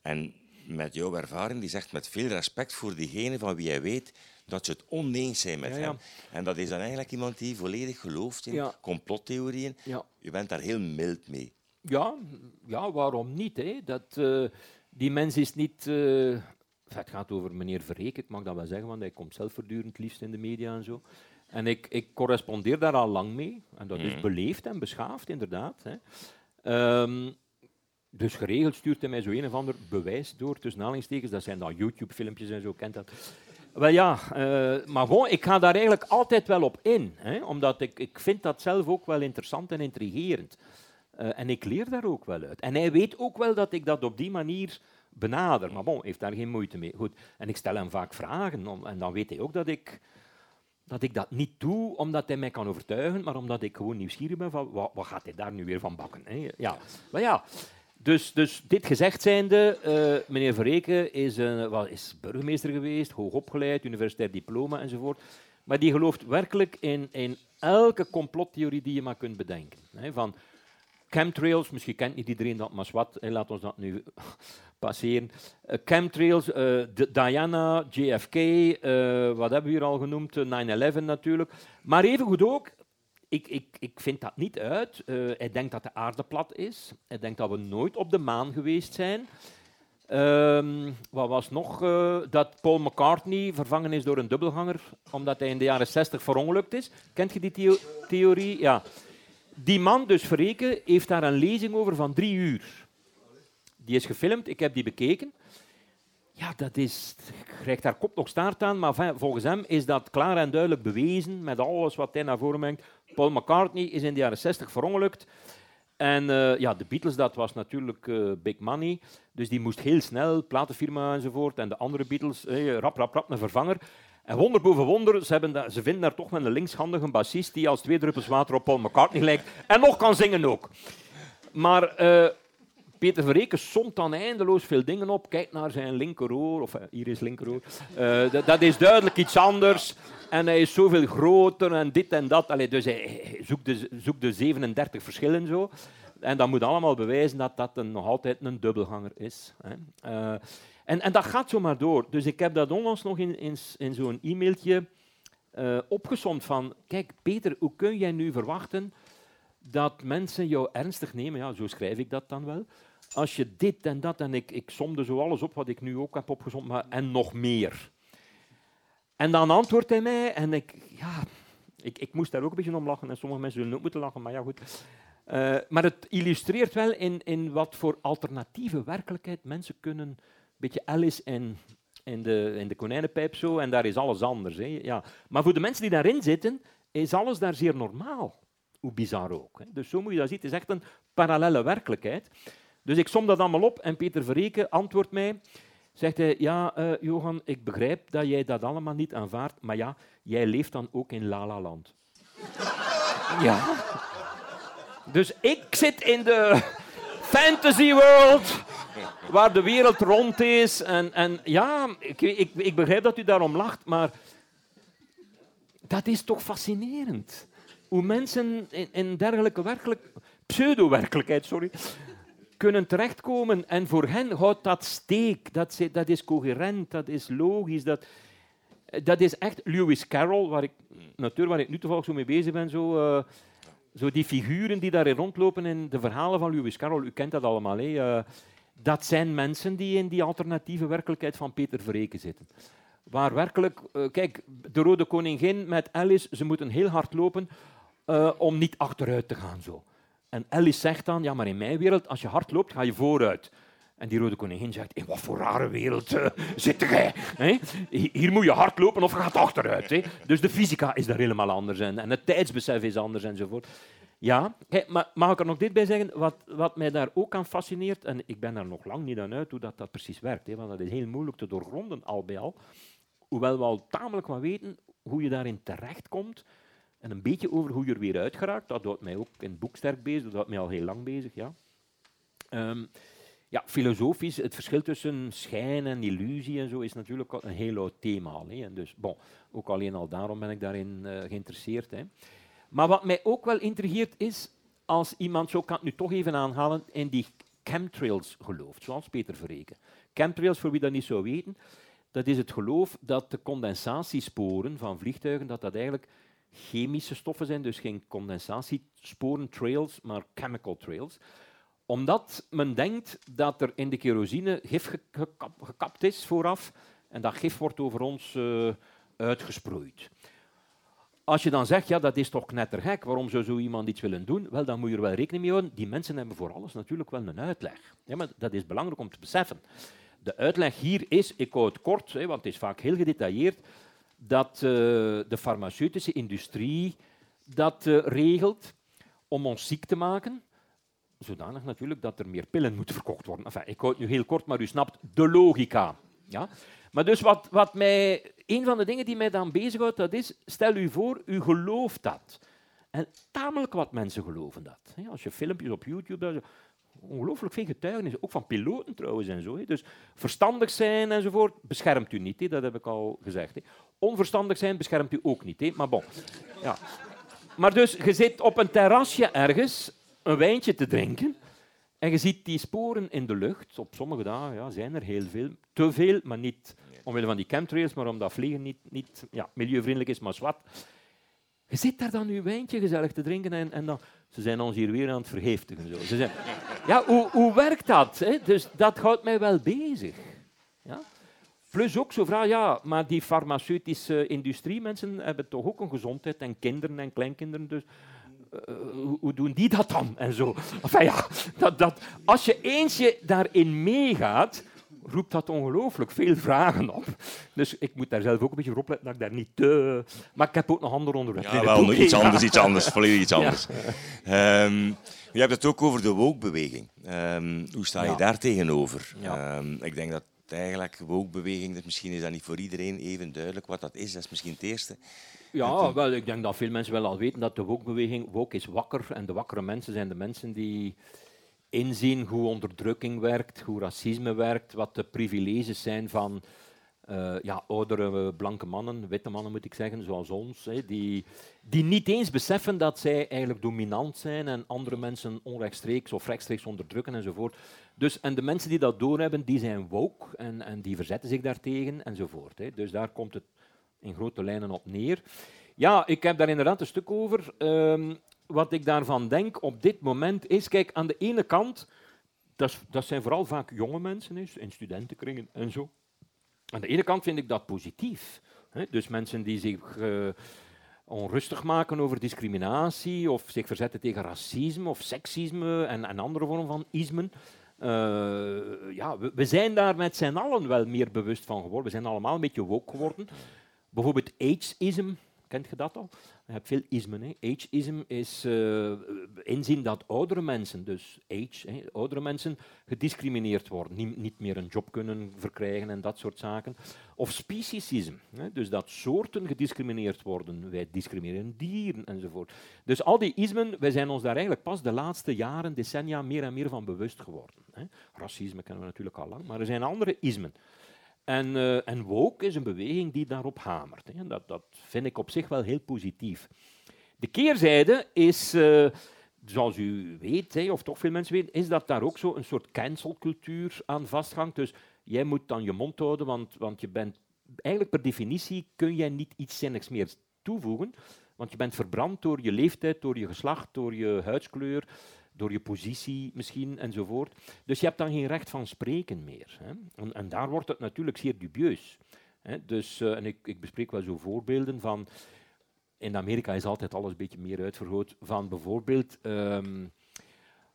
En met jouw ervaring, die zegt met veel respect voor diegene van wie jij weet dat ze het oneens zijn met hem. En dat is dan eigenlijk iemand die volledig gelooft in complottheorieën. Je bent daar heel mild mee. Ja, ja waarom niet? Hè? Dat, uh, die mens is niet... Uh, het gaat over meneer Verreken, ik mag dat wel zeggen, want hij komt zelf voortdurend liefst in de media en zo. En ik, ik correspondeer daar al lang mee. En dat is mhm. beleefd en beschaafd, inderdaad. Hè. Um, dus geregeld stuurt hij mij zo een of ander bewijs door, tussen aanhalingstekens. Dat zijn dan YouTube-filmpjes en zo, kent dat. Wel ja, uh, maar gewoon, ik ga daar eigenlijk altijd wel op in. Hè, omdat ik, ik vind dat zelf ook wel interessant en intrigerend. Uh, en ik leer daar ook wel uit. En hij weet ook wel dat ik dat op die manier benader. Maar bon, heeft daar geen moeite mee. Goed. En ik stel hem vaak vragen. Om, en dan weet hij ook dat ik, dat ik dat niet doe omdat hij mij kan overtuigen, maar omdat ik gewoon nieuwsgierig ben van wat, wat gaat hij daar nu weer van bakken. Hè? Ja. Maar ja, dus, dus dit gezegd zijnde, uh, meneer Verreken is, een, is burgemeester geweest, hoogopgeleid, universitair diploma enzovoort. Maar die gelooft werkelijk in, in elke complottheorie die je maar kunt bedenken. Hè, van chemtrails, misschien kent niet iedereen dat, maar wat, laat ons dat nu passeren. Uh, chemtrails, uh, Diana, JFK, wat hebben we hier al genoemd, 9-11 natuurlijk. Maar evengoed ook ik, ik, ik vind dat niet uit. Uh, hij denkt dat de aarde plat is. Hij denkt dat we nooit op de maan geweest zijn. Um, wat was nog? Uh, dat Paul McCartney vervangen is door een dubbelganger, omdat hij in de jaren 60 verongelukt is. Kent je die theo theorie? Ja. Die man, dus Verreken, heeft daar een lezing over van drie uur. Die is gefilmd, ik heb die bekeken. Ja, dat is, krijgt daar kop nog staart aan, maar volgens hem is dat klaar en duidelijk bewezen met alles wat hij naar voren brengt. Paul McCartney is in de jaren 60 verongelukt. En uh, ja, de Beatles, dat was natuurlijk uh, big money. Dus die moest heel snel, platenfirma enzovoort. En de andere Beatles, hey, rap, rap, rap, een vervanger. En wonder boven wonder, ze, hebben ze vinden daar toch wel een linkshandige bassist die als twee druppels water op Paul McCartney lijkt. En nog kan zingen ook. Maar Peter Verreken somt dan eindeloos veel dingen op. Kijk naar zijn linkeroor, of hier is linkeroor. Dat, dat is duidelijk iets anders. En hij is zoveel groter en dit en dat. Allee, dus hij zoekt de, zoekt de 37 verschillen zo. En dat moet allemaal bewijzen dat dat een, nog altijd een dubbelganger is. Hè. Uh, en, en dat gaat zomaar door. Dus ik heb dat onlangs nog in, in, in zo'n e-mailtje uh, opgezomd van... Kijk, Peter, hoe kun jij nu verwachten dat mensen jou ernstig nemen? Ja, zo schrijf ik dat dan wel. Als je dit en dat... En ik, ik somde zo alles op wat ik nu ook heb opgezomd, maar en nog meer. En dan antwoordt hij mij en ik, ja, ik, ik moest daar ook een beetje om lachen en sommige mensen zullen ook moeten lachen, maar ja goed. Uh, maar het illustreert wel in, in wat voor alternatieve werkelijkheid mensen kunnen, een beetje Alice en in de, in de konijnenpijp zo, en daar is alles anders. Hè. Ja. Maar voor de mensen die daarin zitten, is alles daar zeer normaal. Hoe bizar ook. Hè. Dus zo moet je dat zien. Het is echt een parallele werkelijkheid. Dus ik som dat allemaal op en Peter Verreken antwoordt mij zegt hij, ja, uh, Johan, ik begrijp dat jij dat allemaal niet aanvaardt, maar ja, jij leeft dan ook in Lala Land. ja. Dus ik zit in de fantasy world waar de wereld rond is. En, en ja, ik, ik, ik begrijp dat u daarom lacht, maar dat is toch fascinerend. Hoe mensen in, in dergelijke werkelijk, pseudo-werkelijkheid sorry, kunnen terechtkomen. En voor hen houdt dat steek. Dat, dat is coherent, dat is logisch. Dat, dat is echt Lewis Carroll, waar ik, natuurlijk waar ik nu toevallig zo mee bezig ben. Zo, uh, zo die figuren die daarin rondlopen in de verhalen van Lewis Carroll, u kent dat allemaal. Hè? Uh, dat zijn mensen die in die alternatieve werkelijkheid van Peter Verreken zitten. Waar werkelijk, uh, kijk, de Rode Koningin met Alice, ze moeten heel hard lopen om niet achteruit te gaan. Zo. En Alice zegt dan, ja, maar in mijn wereld, als je hard loopt, ga je vooruit. En die rode koningin zegt, in wat voor rare wereld uh, zit jij? Hier moet je hard lopen of gaat achteruit. Dus de fysica is daar helemaal anders en, het tijdsbesef is anders enzovoort. Ja, maar mag ik er nog dit bij zeggen? Wat, wat mij daar ook aan fascineert, en ik ben daar nog lang niet aan uit hoe dat, dat precies werkt, want dat is heel moeilijk te doorgronden al bij al. Hoewel we al tamelijk wat weten hoe je daarin terechtkomt en een beetje over hoe je er weer uit geraakt. Dat houdt mij ook in het boek sterk bezig, dat houdt mij al heel lang bezig. Ja. Um, ja, filosofisch, het verschil tussen schijn en illusie en zo is natuurlijk een heel oud thema. Hè. En dus, bon, ook alleen al daarom ben ik daarin uh, geïnteresseerd. Hè. Maar wat mij ook wel intrigeert is, als iemand, zo kan het nu toch even aanhalen, in die chemtrails gelooft, zoals Peter Verreken. Chemtrails, voor wie dat niet zou weten, dat is het geloof dat de condensatiesporen van vliegtuigen, dat dat eigenlijk chemische stoffen zijn, dus geen condensatiesporen, trails, maar chemical trails omdat men denkt dat er in de kerosine gif gekapt is vooraf en dat gif wordt over ons uh, uitgesproeid. Als je dan zegt, ja, dat is toch knettergek, waarom zou zo iemand iets willen doen? Wel, dan moet je er wel rekening mee houden. Die mensen hebben voor alles natuurlijk wel een uitleg. Ja, maar dat is belangrijk om te beseffen. De uitleg hier is, ik hou het kort, hè, want het is vaak heel gedetailleerd, dat uh, de farmaceutische industrie dat uh, regelt om ons ziek te maken zodanig natuurlijk dat er meer pillen moeten verkocht worden. Enfin, ik hou het nu heel kort, maar u snapt de logica. Ja? Maar dus wat, wat mij, een van de dingen die mij dan bezighoudt, dat is, stel u voor, u gelooft dat. En tamelijk wat mensen geloven dat. Als je filmpjes op YouTube, ongelooflijk veel getuigenissen, ook van piloten trouwens en zo. Dus verstandig zijn enzovoort beschermt u niet, dat heb ik al gezegd. Onverstandig zijn beschermt u ook niet, maar bon. Ja. Maar dus, je zit op een terrasje ergens een wijntje te drinken. En je ziet die sporen in de lucht. Op sommige dagen ja, zijn er heel veel. Te veel, maar niet omwille van die chemtrails, maar omdat vliegen niet, niet ja, milieuvriendelijk is, maar zwart. Je zit daar dan je wijntje gezellig te drinken en, en dan... Ze zijn ons hier weer aan het vergiftigen. Zo. Ze ja, hoe, hoe werkt dat? Hè? Dus dat houdt mij wel bezig. Ja? Plus ook zo vraag, ja, maar die farmaceutische industrie, mensen hebben toch ook een gezondheid en kinderen en kleinkinderen. Dus uh, hoe, doen die dat dan? En zo. Enfin, ja, dat, dat, als je eens je daarin meegaat, roept dat ongelooflijk veel vragen op. Dus ik moet daar zelf ook een beetje op opletten dat ik daar niet te... Maar ik heb ook nog andere onderwerpen. Ja, wel, iets anders, iets anders, volledig iets anders. Ja. Um, je hebt het ook over de woke-beweging. Um, hoe sta je ja. daar tegenover? Ja. Um, ik denk dat eigenlijk woke-beweging, misschien is dat niet voor iedereen even duidelijk wat dat is. Dat is misschien het eerste. Ja, wel, ik denk dat veel mensen wel al weten dat de woke-beweging, woke is wakker, en de wakkere mensen zijn de mensen die inzien hoe onderdrukking werkt, hoe racisme werkt, wat de privileges zijn van uh, ja, oudere blanke mannen, witte mannen moet ik zeggen, zoals ons, hè, die, die niet eens beseffen dat zij eigenlijk dominant zijn en andere mensen onrechtstreeks of rechtstreeks onderdrukken enzovoort. Dus, en de mensen die dat doorhebben, die zijn woke en, en die verzetten zich daartegen enzovoort. Hè. Dus daar komt het in grote lijnen op neer. Ja, ik heb daar inderdaad een stuk over. Um, wat ik daarvan denk op dit moment is, kijk, aan de ene kant, dat, dat zijn vooral vaak jonge mensen in studentenkringen en zo. Aan de ene kant vind ik dat positief. Hè? Dus mensen die zich uh, onrustig maken over discriminatie of zich verzetten tegen racisme of seksisme en, en andere vormen van ismen. Uh, ja, we, we, zijn daar met z'n allen wel meer bewust van geworden. We zijn allemaal een beetje woke geworden. Bijvoorbeeld ageism, kent je dat al? Je hebt veel ismen. Hè. Ageism is uh, inzien dat oudere mensen, dus age, hè, oudere mensen, gediscrimineerd worden. Niet, niet, meer een job kunnen verkrijgen en dat soort zaken. Of speciesism, hè, dus dat soorten gediscrimineerd worden. Wij discrimineren dieren enzovoort. Dus al die ismen, wij zijn ons daar eigenlijk pas de laatste jaren, decennia, meer en meer van bewust geworden. Hè. Racisme kennen we natuurlijk al lang, maar er zijn andere ismen. En, uh, en woke is een beweging die daarop hamert. Hè. Dat, dat vind ik op zich wel heel positief. De keerzijde is, uh, zoals u weet, hè, of toch veel mensen weten, is dat daar ook zo een soort cancelcultuur aan vasthangt. Dus jij moet dan je mond houden, want, want je bent eigenlijk per definitie kun jij niet iets zinnigs meer toevoegen, want je bent verbrand door je leeftijd, door je geslacht, door je huidskleur, door je positie misschien enzovoort. Dus je hebt dan geen recht van spreken meer. Hè. En, en, daar wordt het natuurlijk zeer dubieus. Hè. Dus, uh, en ik, ik, bespreek wel zo voorbeelden van. In Amerika is altijd alles een beetje meer uitvergroot. Van bijvoorbeeld um,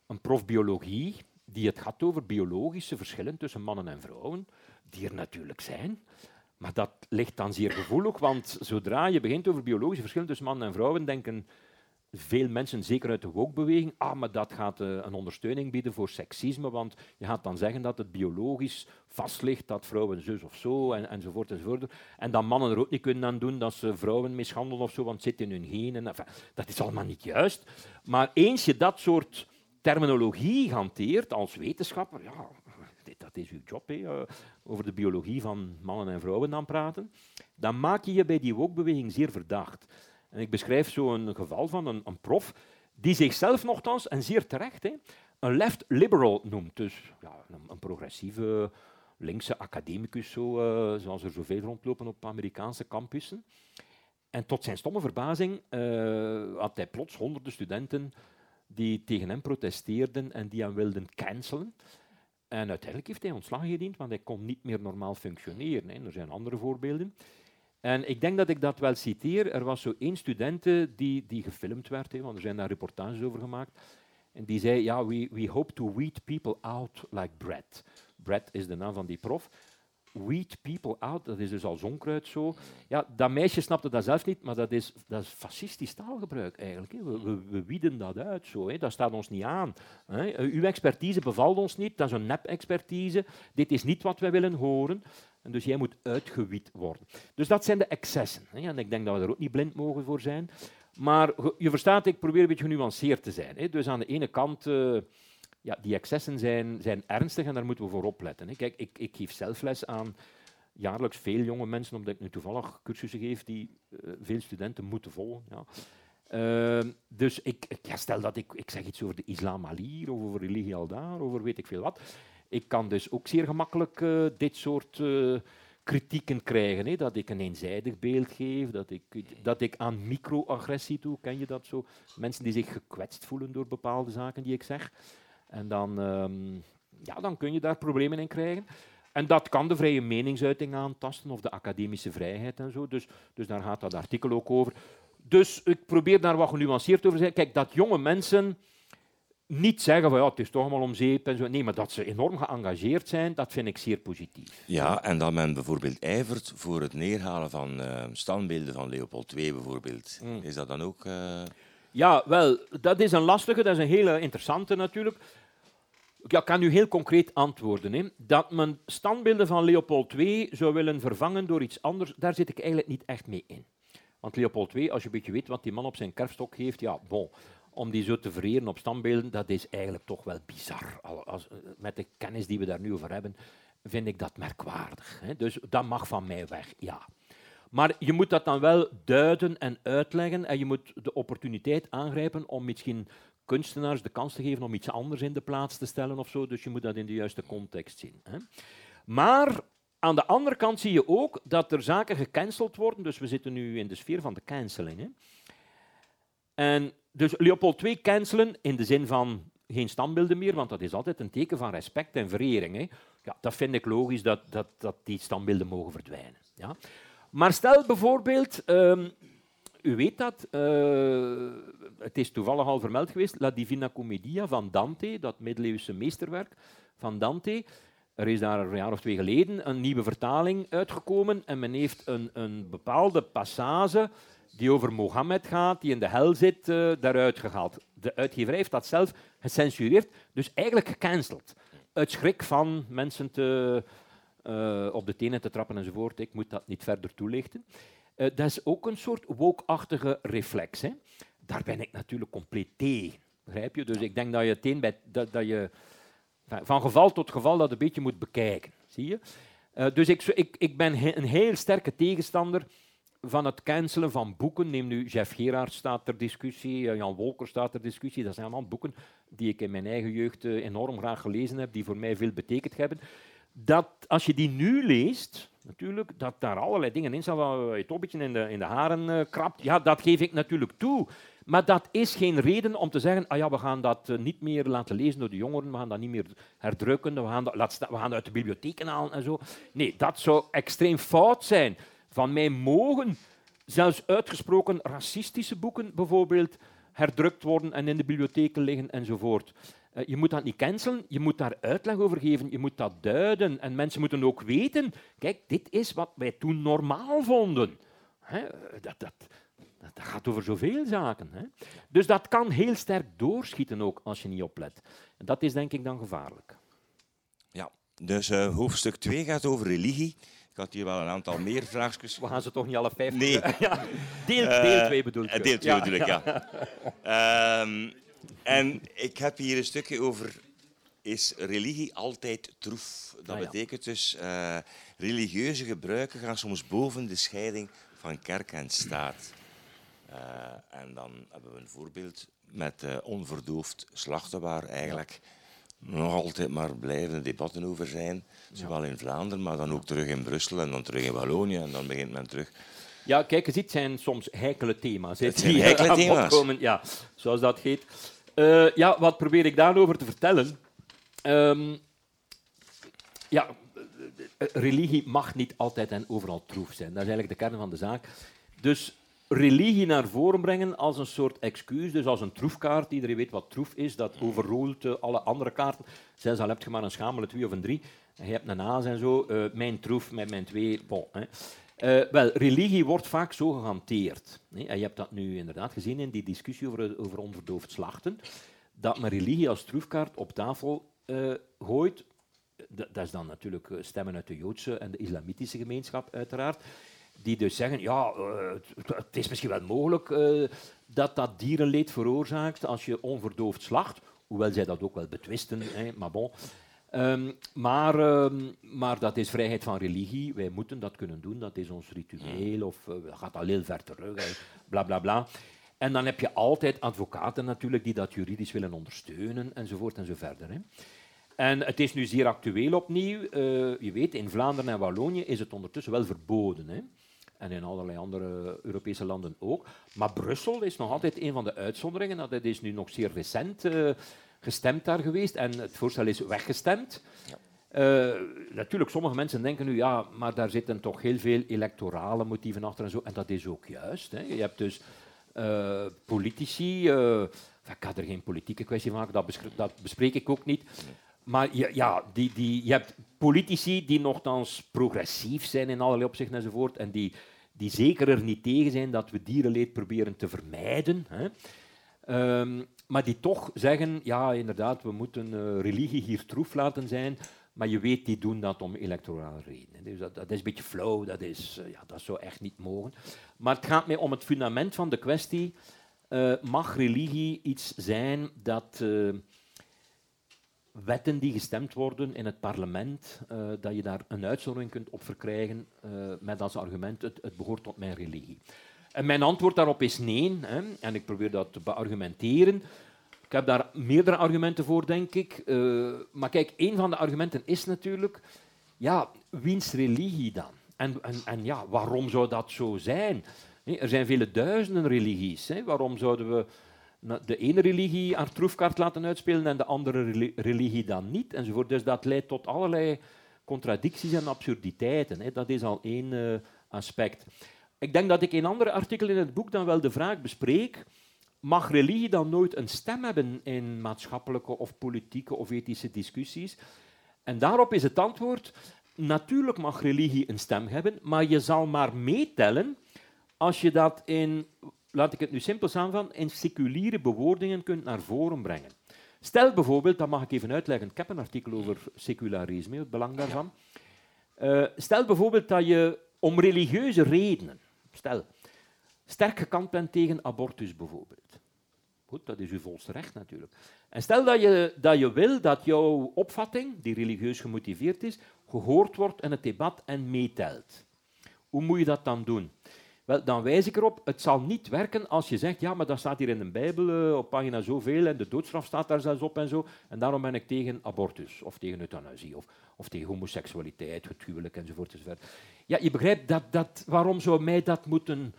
een prof biologie die het gaat over biologische verschillen tussen mannen en vrouwen, die er natuurlijk zijn. Maar dat ligt dan zeer gevoelig, want zodra je begint over biologische verschillen tussen mannen en vrouwen, denken veel mensen, zeker uit de woke-beweging, ah, maar dat gaat uh, een ondersteuning bieden voor seksisme, want je gaat dan zeggen dat het biologisch vast ligt dat vrouwen zus of zo, en, enzovoort, enzovoort. En dat mannen er ook niet kunnen aan doen dat ze vrouwen mishandelen of zo, want het zit in hun genen. Dat is allemaal niet juist. Maar eens je dat soort terminologie hanteert als wetenschapper, ja, dat is uw job, hè, eh, over de biologie van mannen en vrouwen dan praten, dan maak je je bij die woke-beweging zeer verdacht. En ik beschrijf zo een geval van een, een prof die zichzelf nogthans, en zeer terecht, hè, een left liberal noemt. Dus ja, een, een progressieve linkse academicus, zo, uh, zoals er zoveel rondlopen op Amerikaanse campussen. En tot zijn stomme verbazing uh, had hij plots honderden studenten die tegen hem protesteerden en die hem wilden cancelen. En uiteindelijk heeft hij ontslag gediend, want hij kon niet meer normaal functioneren. Hè. Er zijn andere voorbeelden. En ik denk dat ik dat wel citeer. Er was zo één student die, die gefilmd werd, hè, want er zijn daar reportages over gemaakt. En die zei, ja, we, we hope to weed people out like bread. Bread is de naam van die prof weed people out, dat is dus al zonkruid zo. Ja, dat meisje snapte dat zelf niet, maar dat is, dat is fascistisch taalgebruik eigenlijk. Hè. We, we, we, wieden dat uit zo, hè. dat staat ons niet aan. Hè. Uw expertise bevalt ons niet, dat is een nep-expertise. Dit is niet wat wij willen horen. Dus jij moet uitgewied worden. Dus dat zijn de excessen. Hè. En ik denk dat we er ook niet blind mogen voor zijn. Maar je verstaat, ik probeer een beetje genuanceerd te zijn. Hè. Dus aan de ene kant... Uh, ja, die excessen zijn, zijn ernstig en daar moeten we voor opletten. Hè. Kijk, ik, ik geef zelf les aan jaarlijks veel jonge mensen, omdat ik nu toevallig cursussen geef die uh, veel studenten moeten volgen. Ja. Uh, dus ik, ja, stel dat ik, ik zeg iets over de islam hier, of over religie al daar, over weet ik veel wat. Ik kan dus ook zeer gemakkelijk uh, dit soort kritieken krijgen. Hè? Dat ik een eenzijdig beeld geef, dat ik, dat ik aan microagressie toe, ken je dat zo? Mensen die zich gekwetst voelen door bepaalde zaken die ik zeg. En dan, um, ja, dan kun je daar problemen in krijgen. En dat kan de vrije meningsuiting aantasten of de academische vrijheid en zo. Dus, dus daar gaat dat artikel ook over. Dus ik probeer daar wat genuanceerd over te zijn. Kijk, dat jonge mensen niet zeggen van ja, het is toch allemaal om zeep en zo. Nee, maar dat ze enorm geëngageerd zijn, dat vind ik zeer positief. Ja, en dat men bijvoorbeeld ijvert voor het neerhalen van uh, standbeelden van Leopold II bijvoorbeeld. Mm. Is dat dan ook... Uh... Ja, wel, dat is een lastige, dat is een hele interessante natuurlijk. Ik kan u heel concreet antwoorden. Hè. Dat men standbeelden van Leopold II zou willen vervangen door iets anders, daar zit ik eigenlijk niet echt mee in. Want Leopold II, als je een beetje weet wat die man op zijn kerfstok heeft, ja, bon, om die zo te vereren op standbeelden, dat is eigenlijk toch wel bizar. Als, met de kennis die we daar nu over hebben, vind ik dat merkwaardig. Hè. Dus dat mag van mij weg, ja. Maar je moet dat dan wel duiden en uitleggen en je moet de opportuniteit aangrijpen om misschien kunstenaars de kans te geven om iets anders in de plaats te stellen of zo. Dus je moet dat in de juiste context zien. Hè. Maar aan de andere kant zie je ook dat er zaken gecanceld worden. Dus we zitten nu in de sfeer van de canceling. Hè. En dus Leopold II cancelen in de zin van geen standbeelden meer, want dat is altijd een teken van respect en verering. Hè. Ja, dat vind ik logisch dat, dat, dat die standbeelden mogen verdwijnen. Ja. Maar stel bijvoorbeeld, um, u weet dat, uh, het is toevallig al vermeld geweest, La Divina Commedia van Dante, dat middeleeuwse meesterwerk van Dante. Er is daar een jaar of twee geleden een nieuwe vertaling uitgekomen en men heeft een, een bepaalde passage die over Mohammed gaat, die in de hel zit, uh, daaruit gehaald. De uitgeverij heeft dat zelf gecensureerd, dus eigenlijk gecanceld. Uit schrik van mensen te, uh, op de tenen te trappen enzovoort. Ik moet dat niet verder toelichten. Uh, dat is ook een soort woke reflex. Hè. Daar ben ik natuurlijk compleet tegen. Begrijp je? Dus ik denk dat je het bij, dat, dat je van geval tot geval dat een beetje moet bekijken. Zie je? Uh, dus ik, ik, ik ben he, een heel sterke tegenstander van het cancelen van boeken. Neem nu Jeff Gerard staat ter discussie, Jan Wolker staat ter discussie. Dat zijn allemaal boeken die ik in mijn eigen jeugd enorm graag gelezen heb, die voor mij veel betekend hebben dat als je die nu leest, natuurlijk, dat daar allerlei dingen in staan waar je toch een beetje in de, haren uh, krabt. Ja, dat geef ik natuurlijk toe. Maar dat is geen reden om te zeggen, ah ja, we gaan dat niet meer laten lezen door de jongeren, we gaan dat niet meer herdrukken, we gaan dat, we gaan dat uit de bibliotheken halen en zo. Nee, dat zou extreem fout zijn. Van mij mogen zelfs uitgesproken racistische boeken bijvoorbeeld herdrukt worden en in de bibliotheken liggen enzovoort. Eh, je moet dat niet cancelen, je moet daar uitleg over geven, je moet dat duiden. En mensen moeten ook weten, kijk, dit is wat wij toen normaal vonden. dat, dat, dat, gaat over zoveel zaken. Dus dat kan heel sterk doorschieten ook als je niet oplet. Dat is denk ik dan gevaarlijk. Ja, dus uh, hoofdstuk 2 gaat over religie. Ik had hier wel een aantal meer vraagjes. We gaan ze toch niet alle vijf... Nee. ja. Deel 2 bedoel ik. Deel 2 bedoel ik, ja. ja. um, En ik heb hier een stukje over is religie altijd troef. Dat ah, betekent dus uh, religieuze gebruiken gaan soms boven de scheiding van kerk en staat. Uh, en dan hebben we een voorbeeld met uh, onverdoofd slachten, waar eigenlijk nog altijd maar blijvende debatten over zijn. Zowel in Vlaanderen, maar dan ook terug in Brussel en dan terug in Wallonië en dan begint men terug. Ja, kijk, je ziet, het zijn soms heikele thema's. Het zijn heikele thema's. Opkomen, ja, zoals dat heet. Uh, ja, wat probeer ik daarover te vertellen? Um, ja, religie mag niet altijd en overal troef zijn. Dat is eigenlijk de kern van de zaak. Dus religie naar voren brengen als een soort excuus, dus als een troefkaart. Iedereen weet wat troef is, dat overroelt uh, alle andere kaarten. Zelfs al heb je maar een schamele twee of een drie, en je hebt een aas en zo, uh, mijn troef met mijn twee, bon. Hè. Uh, wel, religie wordt vaak zo gehanteerd. En je hebt dat nu inderdaad gezien in die discussie over, over onverdoofd slachten. Dat men religie als troefkaart op tafel uh, gooit. Dat is dan natuurlijk eh, stemmen uit de Joodse en de islamitische gemeenschap, uiteraard. Die dus zeggen, ja, uh, het is misschien wel mogelijk dat dat dierenleed veroorzaakt als je onverdoofd slacht. Hoewel zij dat ook wel betwisten, hè, maar bon. Um, maar, um, maar dat is vrijheid van religie. Wij moeten dat kunnen doen. Dat is ons ritueel. Of uh, gaat al heel ver terug. Bla bla bla. En dan heb je altijd advocaten natuurlijk die dat juridisch willen ondersteunen. Enzovoort en zo verder. Hè. En het is nu zeer actueel opnieuw. Je weet, in Vlaanderen en Wallonië is het ondertussen wel verboden. Hè. En in allerlei andere Europese landen ook. Maar Brussel is nog altijd een van de uitzonderingen. Dat is nu nog zeer recent. Uh, gestemd daar geweest en het voorstel is weggestemd. Ja. Uh, natuurlijk, sommige mensen denken nu, ja, maar daar zitten toch heel veel electorale motieven achter en zo. En dat is ook juist. Hè. Je hebt dus uh, politici, ik kan er geen politieke kwestie van maken, dat, dat bespreek ik ook niet. Maar je, ja, die, die, je hebt politici die nogthans progressief zijn in allerlei opzichten enzovoort, en die, die zeker er niet tegen zijn dat we dierenleed proberen te vermijden. Hè. Um, maar die toch zeggen, ja, inderdaad, we moeten uh, religie hier troef laten zijn, maar je weet, die doen dat om electorale redenen. Dus dat, dat is een beetje flauw, dat, is, uh, ja, dat zou echt niet mogen. Maar het gaat mij om het fundament van de kwestie. Uh, mag religie iets zijn dat wetten die gestemd worden in het parlement, dat je daar een uitzondering kunt op verkrijgen met als argument het, het behoort tot mijn religie? En mijn antwoord daarop is nee. Hè. En ik probeer dat te beargumenteren. Ik heb daar meerdere argumenten voor, denk ik. Uh, maar kijk, een van de argumenten is natuurlijk, ja, wiens religie dan? En, en, en ja, waarom zou dat zo zijn? Er zijn vele duizenden religies. Hè. Waarom zouden we de ene religie haar troefkaart laten uitspelen en de andere religie dan niet? Enzovoort. Dus dat leidt tot allerlei contradicties en absurditeiten. Hè. Dat is al één uh, aspect. Ik denk dat ik in andere artikelen in het boek dan wel de vraag bespreek, mag religie dan nooit een stem hebben in maatschappelijke of politieke of ethische discussies? En daarop is het antwoord, natuurlijk mag religie een stem hebben, maar je zal maar meetellen als je dat in, laat ik het nu simpel samenvatten, in seculiere bewoordingen kunt naar voren brengen. Stel bijvoorbeeld, dat mag ik even uitleggen, ik heb een artikel over secularisme, het belang daarvan. Uh, stel bijvoorbeeld dat je om religieuze redenen, stel, sterk gekant bent tegen abortus bijvoorbeeld. Goed, dat is uw volste recht natuurlijk. En stel dat je, dat je wil dat jouw opvatting, die religieus gemotiveerd is, gehoord wordt in het debat en meetelt. Hoe moet je dat dan doen? Wel, dan wijs ik erop, het zal niet werken als je zegt, ja, maar dat staat hier in de Bijbel uh, op pagina zoveel en de doodstraf staat daar zelfs op en zo, en daarom ben ik tegen abortus, of tegen euthanasie, of, of tegen homoseksualiteit, het huwelijk enzovoort, enzovoort. Ja, je begrijpt, dat, dat, waarom zou mij dat moeten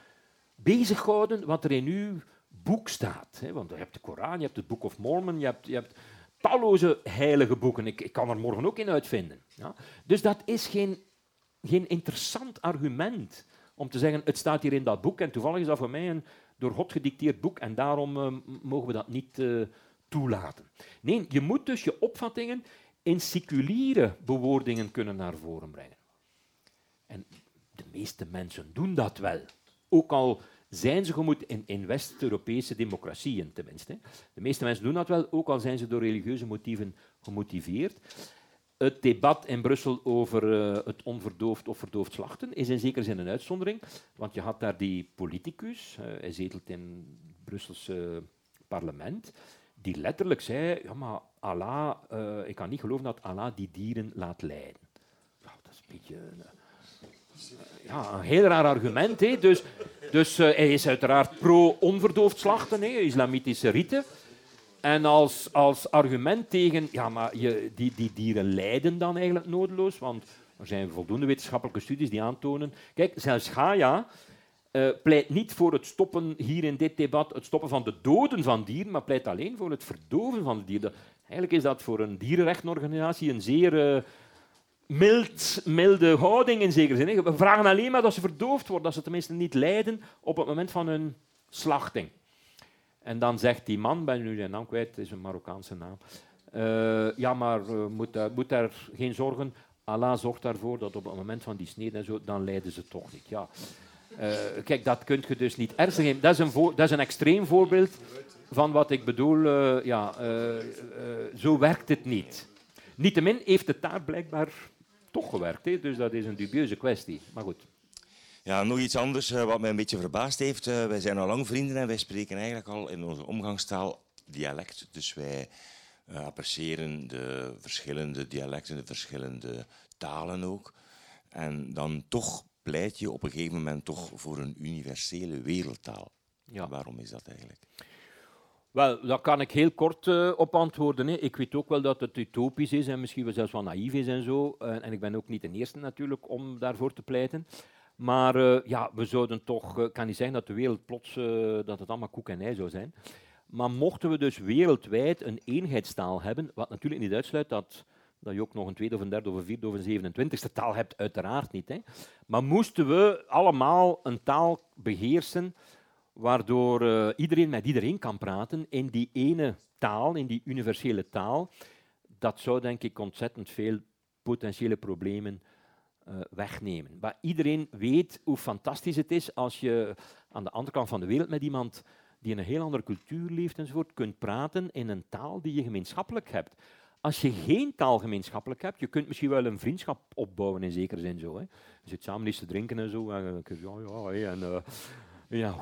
bezighouden wat er in uw boek staat? Hè? Want je hebt de Koran, je hebt het Book of Mormon, je hebt, je hebt talloze heilige boeken. Ik, ik kan er morgen ook in uitvinden. Ja? Dus dat is geen, geen interessant argument om te zeggen, het staat hier in dat boek en toevallig is dat voor mij een door God gedicteerd boek en daarom uh, mogen we dat niet uh, toelaten. Nee, je moet dus je opvattingen in seculiere bewoordingen kunnen naar voren brengen. En de meeste mensen doen dat wel. Ook al zijn ze gemoed in, in West-Europese democratieën tenminste. De meeste mensen doen dat wel, ook al zijn ze door religieuze motieven gemotiveerd. Het debat in Brussel over uh, het onverdoofd of verdoofd slachten is in zekere zin een uitzondering, want je had daar die politicus, uh, hij zetelt in het Brusselse parlement, die letterlijk zei, ja maar Allah, uh, ik kan niet geloven dat Allah die dieren laat lijden. Dat is een beetje ja, een heel raar argument. Hè. Dus, dus hij is uiteraard pro-onverdoofd slachten, hè, islamitische riten. En als, als argument tegen, ja, maar je, die, die dieren lijden dan eigenlijk nodeloos, want er zijn voldoende wetenschappelijke studies die aantonen. Kijk, zelfs Gaia uh, pleit niet voor het stoppen hier in dit debat, het stoppen van de doden van dieren, maar pleit alleen voor het verdoven van de dieren. Eigenlijk is dat voor een dierenrechtenorganisatie een zeer uh, mild, milde houding in zekere zin. We vragen alleen maar dat ze verdoofd worden, dat ze tenminste niet lijden op het moment van hun slachting. En dan zegt die man, ben nu zijn naam kwijt, het is een Marokkaanse naam. Uh, ja, maar moet, uh, moet daar geen zorgen. Allah zorgt daarvoor dat op het moment van die snede en zo, dan lijden ze toch niet. Ja. kijk, dat kun je dus niet ernstig Dat is een, dat is een extreem voorbeeld van wat ik bedoel. ja, zo werkt het niet. Niettemin heeft het daar blijkbaar toch gewerkt. Hè? Dus dat is een dubieuze kwestie. Maar goed. Ja, nog iets anders uh, wat mij een beetje verbaasd heeft. Uh, wij zijn al lang vrienden en wij spreken eigenlijk al in onze omgangstaal dialect. Dus wij uh, appreciëren de verschillende dialecten, de verschillende talen ook. En dan toch pleit je op een gegeven moment toch voor een universele wereldtaal. Ja. Waarom is dat eigenlijk? Wel, daar kan ik heel kort uh, op antwoorden. Hè. Ik weet ook wel dat het utopisch is en misschien wel zelfs wel naïef is en zo. Uh, en ik ben ook niet de eerste natuurlijk om daarvoor te pleiten. Maar uh, ja, we zouden toch, ik kan niet zeggen dat de wereld plots, dat het allemaal koek en ei zou zijn. Maar mochten we dus wereldwijd een eenheidstaal hebben, wat natuurlijk niet uitsluit dat, dat je ook nog een tweede of een derde of een vierde of een zevenentwintigste taal hebt, uiteraard niet. Hè. Maar moesten we allemaal een taal beheersen waardoor iedereen met iedereen kan praten in die ene taal, in die universele taal, dat zou denk ik ontzettend veel potentiële problemen wegnemen. Maar iedereen weet hoe fantastisch het is als je aan de andere kant van de wereld met iemand die in een heel andere cultuur leeft enzovoort, kunt praten in een taal die je gemeenschappelijk hebt. Als je geen taal gemeenschappelijk hebt, je kunt misschien wel een vriendschap opbouwen in zekere zin. Zo, hè. Je zit samen iets te drinken en zo. En, ja, ja, en, uh, ja.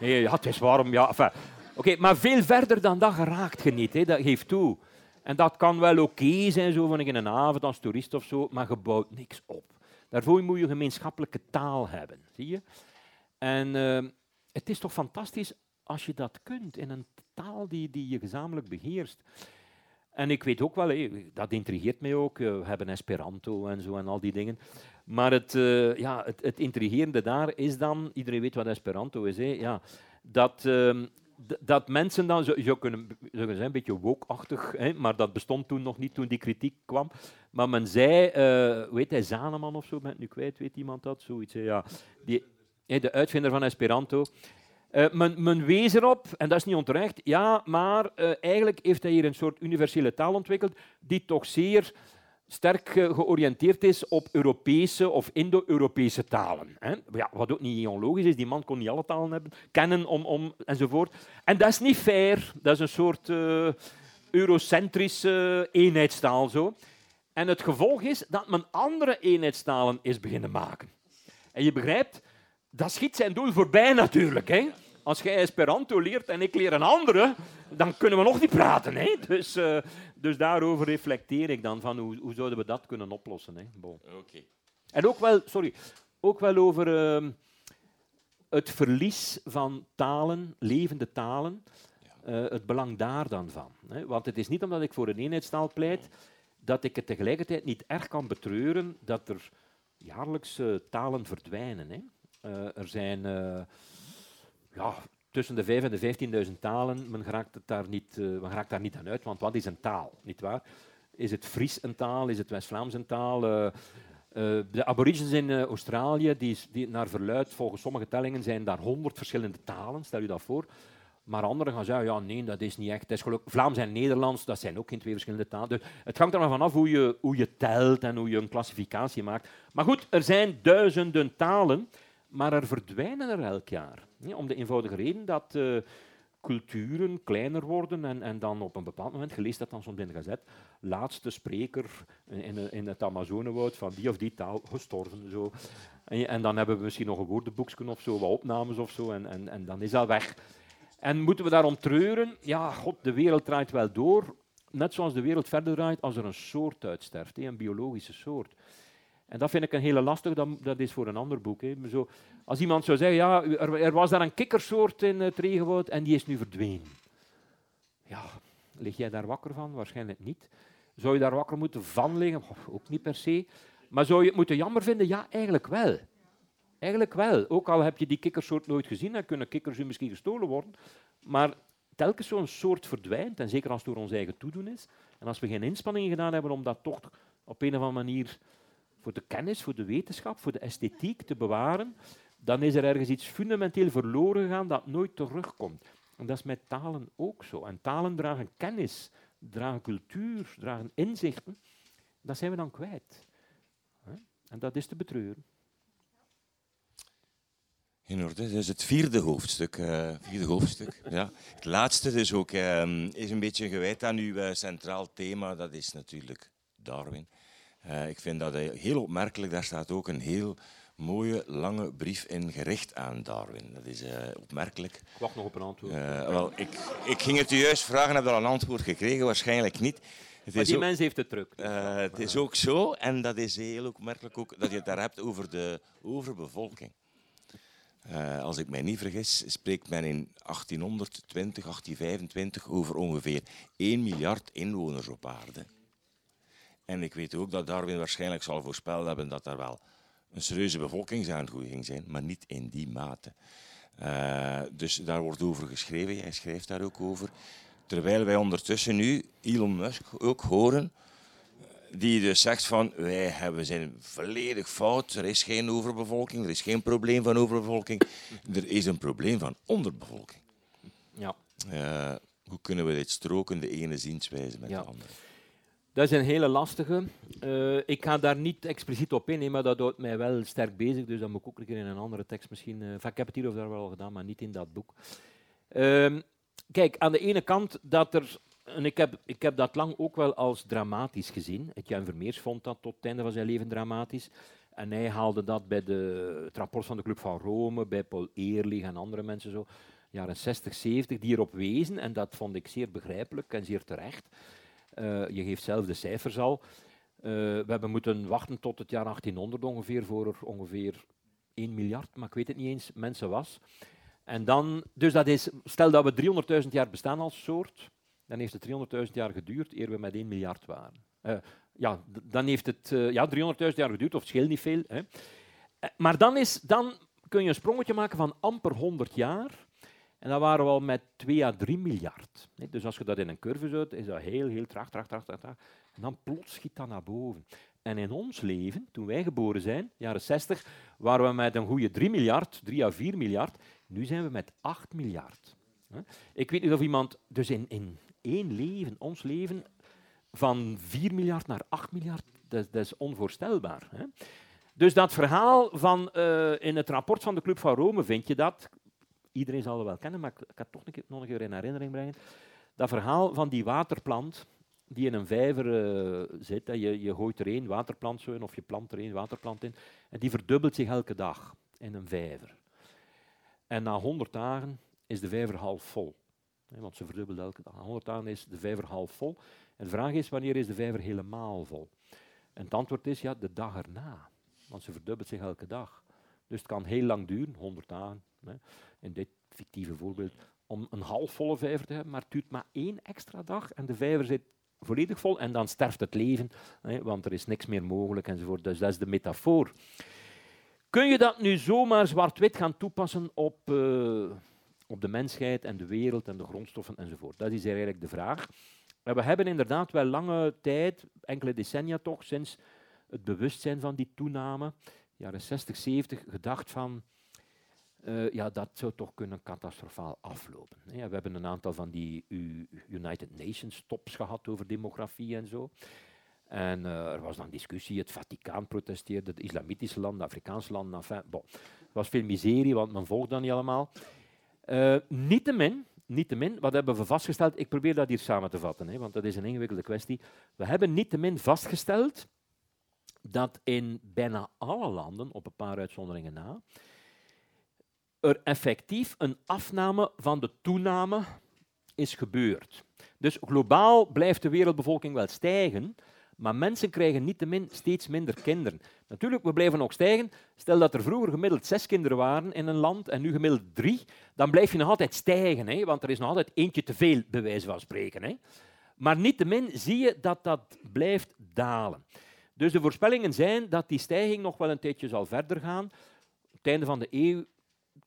ja, het is warm. Ja. Oké, maar veel verder dan dat geraakt je niet, hè. dat geeft toe. En dat kan wel oké zijn, zo van in een avond als toerist of zo, maar je bouwt niks op. Daarvoor moet je gemeenschappelijke taal hebben, zie je? En uh, het is toch fantastisch als je dat kunt in een taal die, die je gezamenlijk beheerst. En ik weet ook wel, hé, dat intrigeert mij ook. We hebben Esperanto en zo en al die dingen. Maar het, uh, ja, het, het, intrigerende daar is dan, iedereen weet wat Esperanto is, hè, ja, dat, uh, dat mensen dan, zo, kunnen, zo zijn een beetje woke-achtig, maar dat bestond toen nog niet toen die kritiek kwam. Maar men zei, uh, weet hij, Zaneman of zo, ben ik nu kwijt, weet iemand dat? Zoiets, ja. Die, de uitvinder van Esperanto. Uh, men, men, wees erop, en dat is niet onterecht, ja, maar uh, eigenlijk heeft hij hier een soort universele taal ontwikkeld die toch zeer sterk georiënteerd is op Europese of Indo-Europese talen. Ja, wat ook niet onlogisch is, die man kon niet alle talen hebben, kennen om, om, enzovoort. En dat is niet fair, dat is een soort uh, eurocentrische eenheidstaal. Zo. En het gevolg is dat men andere eenheidstalen is beginnen maken. En je begrijpt, dat schiet zijn doel voorbij natuurlijk. Hè? Als jij Esperanto leert en ik leer een andere, dan kunnen we nog niet praten. Hè? Dus, uh, dus daarover reflecteer ik dan van hoe, hoe zouden we dat kunnen oplossen. Hè? Bon. Okay. En ook wel, sorry, ook wel over uh, het verlies van talen, levende talen, uh, het belang daar dan van. Hè? Want het is niet omdat ik voor een eenheidstaal pleit, dat ik het tegelijkertijd niet erg kan betreuren dat er jaarlijks talen verdwijnen. Hè? Uh, er zijn ja, tussen de 5 en de 15.000 talen. Men raakt, het daar niet, uh, men raakt daar niet aan uit, want wat is een taal? Niet waar? Is het Fries een taal? Is het West-Vlaams een taal? de aborigines in Australië, die, die, naar verluid, volgens sommige tellingen, zijn daar 100 verschillende talen. Stel je dat voor. Maar anderen gaan zeggen, ja, nee, dat is niet echt. Is Vlaams en Nederlands, dat zijn ook geen twee verschillende talen. Dus het hangt er maar vanaf hoe je, hoe je telt en hoe je een klassificatie maakt. Maar goed, er zijn duizenden talen maar er verdwijnen er elk jaar. Om de eenvoudige reden dat uh, culturen kleiner worden en, en dan op een bepaald moment, geleest dat dan soms in de gazet, laatste spreker in, in het Amazonewoud van die of die taal gestorven. Zo. En, en, dan hebben we misschien nog een woordenboekje of zo, wat opnames of zo, en, en, en dan is dat weg. En moeten we daarom treuren? Ja, god, de wereld draait wel door, net zoals de wereld verder draait als er een soort uitsterft, een biologische soort. En dat vind ik een hele lastig, dat, dat is voor een ander boek. Hè. Zo, als iemand zou zeggen, ja, er, was daar een kikkersoort in het regenwoud en die is nu verdwenen. Ja, lig jij daar wakker van? Waarschijnlijk niet. Zou je daar wakker moeten van liggen? Ook niet per se. Maar zou je het moeten jammer vinden? Ja, eigenlijk wel. Eigenlijk wel. Ook al heb je die kikkersoort nooit gezien, dan kunnen kikkers u misschien gestolen worden. Maar telkens zo'n soort verdwijnt, en zeker als het door ons eigen toedoen is, en als we geen inspanningen gedaan hebben om dat toch op een of andere manier voor de kennis, voor de wetenschap, voor de esthetiek te bewaren, dan is er ergens iets fundamenteel verloren gegaan dat nooit terugkomt. En dat is met talen ook zo. En talen dragen kennis, dragen cultuur, dragen inzichten. Dat zijn we dan kwijt. En dat is te betreuren. In orde, dat is het vierde hoofdstuk. Uh, vierde hoofdstuk ja. Het laatste dus ook, uh, is een beetje gewijd aan uw uh, centraal thema, dat is natuurlijk Darwin. Uh, ik vind dat heel opmerkelijk. Daar staat ook een heel mooie, lange brief in gericht aan Darwin. Dat is uh, opmerkelijk. Ik wacht nog op een antwoord. Uh, wel, ik, ik ging het u juist vragen, heb al een antwoord gekregen? Waarschijnlijk niet. Het maar die ook, mens heeft het druk. Het is ook zo, en dat is heel opmerkelijk ook, dat je het daar hebt over de overbevolking. Uh, als ik mij niet vergis, spreekt men in 1820, 1825 over ongeveer 1 miljard inwoners op aarde. En ik weet ook dat Darwin waarschijnlijk zal voorspeld hebben dat er wel een serieuze bevolkingsaangroei ging zijn, maar niet in die mate. Uh, dus daar wordt over geschreven, jij schrijft daar ook over. Terwijl wij ondertussen nu Elon Musk ook horen, die dus zegt van wij hebben, zijn volledig fout, er is geen overbevolking, er is geen probleem van overbevolking, er is een probleem van onderbevolking. Ja. Uh, hoe kunnen we dit stroken, de ene zienswijze met ja. de andere? Dat is een hele lastige. Uh, ik ga daar niet expliciet op in, maar dat houdt mij wel sterk bezig. Dus dat moet ik ook een keer in een andere tekst misschien. Uh, ik heb het hier of daar wel gedaan, maar niet in dat boek. Uh, kijk, aan de ene kant dat er. En ik heb, ik heb dat lang ook wel als dramatisch gezien. Jan Vermeers vond dat tot het einde van zijn leven dramatisch. En hij haalde dat bij de, het rapport van de Club van Rome, bij Paul Eerlich en andere mensen zo, jaren 60, 70, die erop wezen. En dat vond ik zeer begrijpelijk en zeer terecht. Uh, je geeft zelf de cijfers al. Uh, we hebben moeten wachten tot het jaar 1800 ongeveer voor er ongeveer 1 miljard, maar ik weet het niet eens, mensen was. En dan, dus dat is, stel dat we 300.000 jaar bestaan als soort, dan heeft het 300.000 jaar geduurd eer we met 1 miljard waren. Uh, ja, dan heeft het ja, 300.000 jaar geduurd, of scheelt niet veel. Hè. maar dan, is, dan kun je een sprongetje maken van amper 100 jaar en dat waren we al met 2 à 3 miljard. Dus als je dat in een curve zet, is dat heel, heel traag, traag, traag, traag. En dan plots schiet dat naar boven. En in ons leven, toen wij geboren zijn, jaren 60, waren we met een goede 3 miljard, 3 à 4 miljard, Nu zijn we met 8 miljard. Ik weet niet of iemand, dus in, in één leven, ons leven, van 4 miljard naar 8 miljard, dat, is onvoorstelbaar. Dus dat verhaal van uh, in het rapport van de Club van Rome vind je dat, iedereen zal het wel kennen, maar ik, kan het toch nog een keer in herinnering brengen, dat verhaal van die waterplant die in een vijver uh, zit. Je, je gooit er één waterplant zo in, of je plant er één waterplant in, en die verdubbelt zich elke dag in een vijver. En na 100 dagen is de vijver half vol. Want ze verdubbelt elke dag. Na 100 dagen is de vijver half vol. En de vraag is, wanneer is de vijver helemaal vol? En het antwoord is, ja, de dag erna. Want ze verdubbelt zich elke dag. Dus het kan heel lang duren, 100 dagen. In dit fictieve voorbeeld, om een halfvolle vijver te hebben, maar het duurt maar één extra dag en de vijver zit volledig vol en dan sterft het leven, hè, want er is niks meer mogelijk enzovoort. Dus dat is de metafoor. Kun je dat nu zomaar zwart-wit gaan toepassen op, uh, op de mensheid en de wereld en de grondstoffen enzovoort? Dat is eigenlijk de vraag. We hebben inderdaad wel lange tijd, enkele decennia toch, sinds het bewustzijn van die toename, jaren 60, 70, gedacht van uh, ja, dat zou toch kunnen catastrofaal aflopen. We hebben een aantal van die United Nations tops gehad over demografie en zo. En uh, er was dan discussie, het Vaticaan protesteerde, de islamitische landen, de Afrikaanse landen. Enfin, was veel miserie, want men volgde dat niet allemaal. Uh, niettemin, niettemin, wat hebben we vastgesteld? Ik probeer dat hier samen te vatten, hè, want dat is een ingewikkelde kwestie. We hebben niettemin vastgesteld dat in bijna alle landen, op een paar uitzonderingen na, er effectief een afname van de toename is gebeurd. Dus globaal blijft de wereldbevolking wel stijgen, maar mensen krijgen niettemin steeds minder kinderen. Natuurlijk, we blijven nog stijgen. Stel dat er vroeger gemiddeld zes kinderen waren in een land en nu gemiddeld drie, dan blijf je nog altijd stijgen, hè? want er is nog altijd eentje te veel, bij wijze van spreken. Hè? Maar niettemin zie je dat dat blijft dalen. Dus de voorspellingen zijn dat die stijging nog wel een tijdje zal verder gaan. Op het einde van de eeuw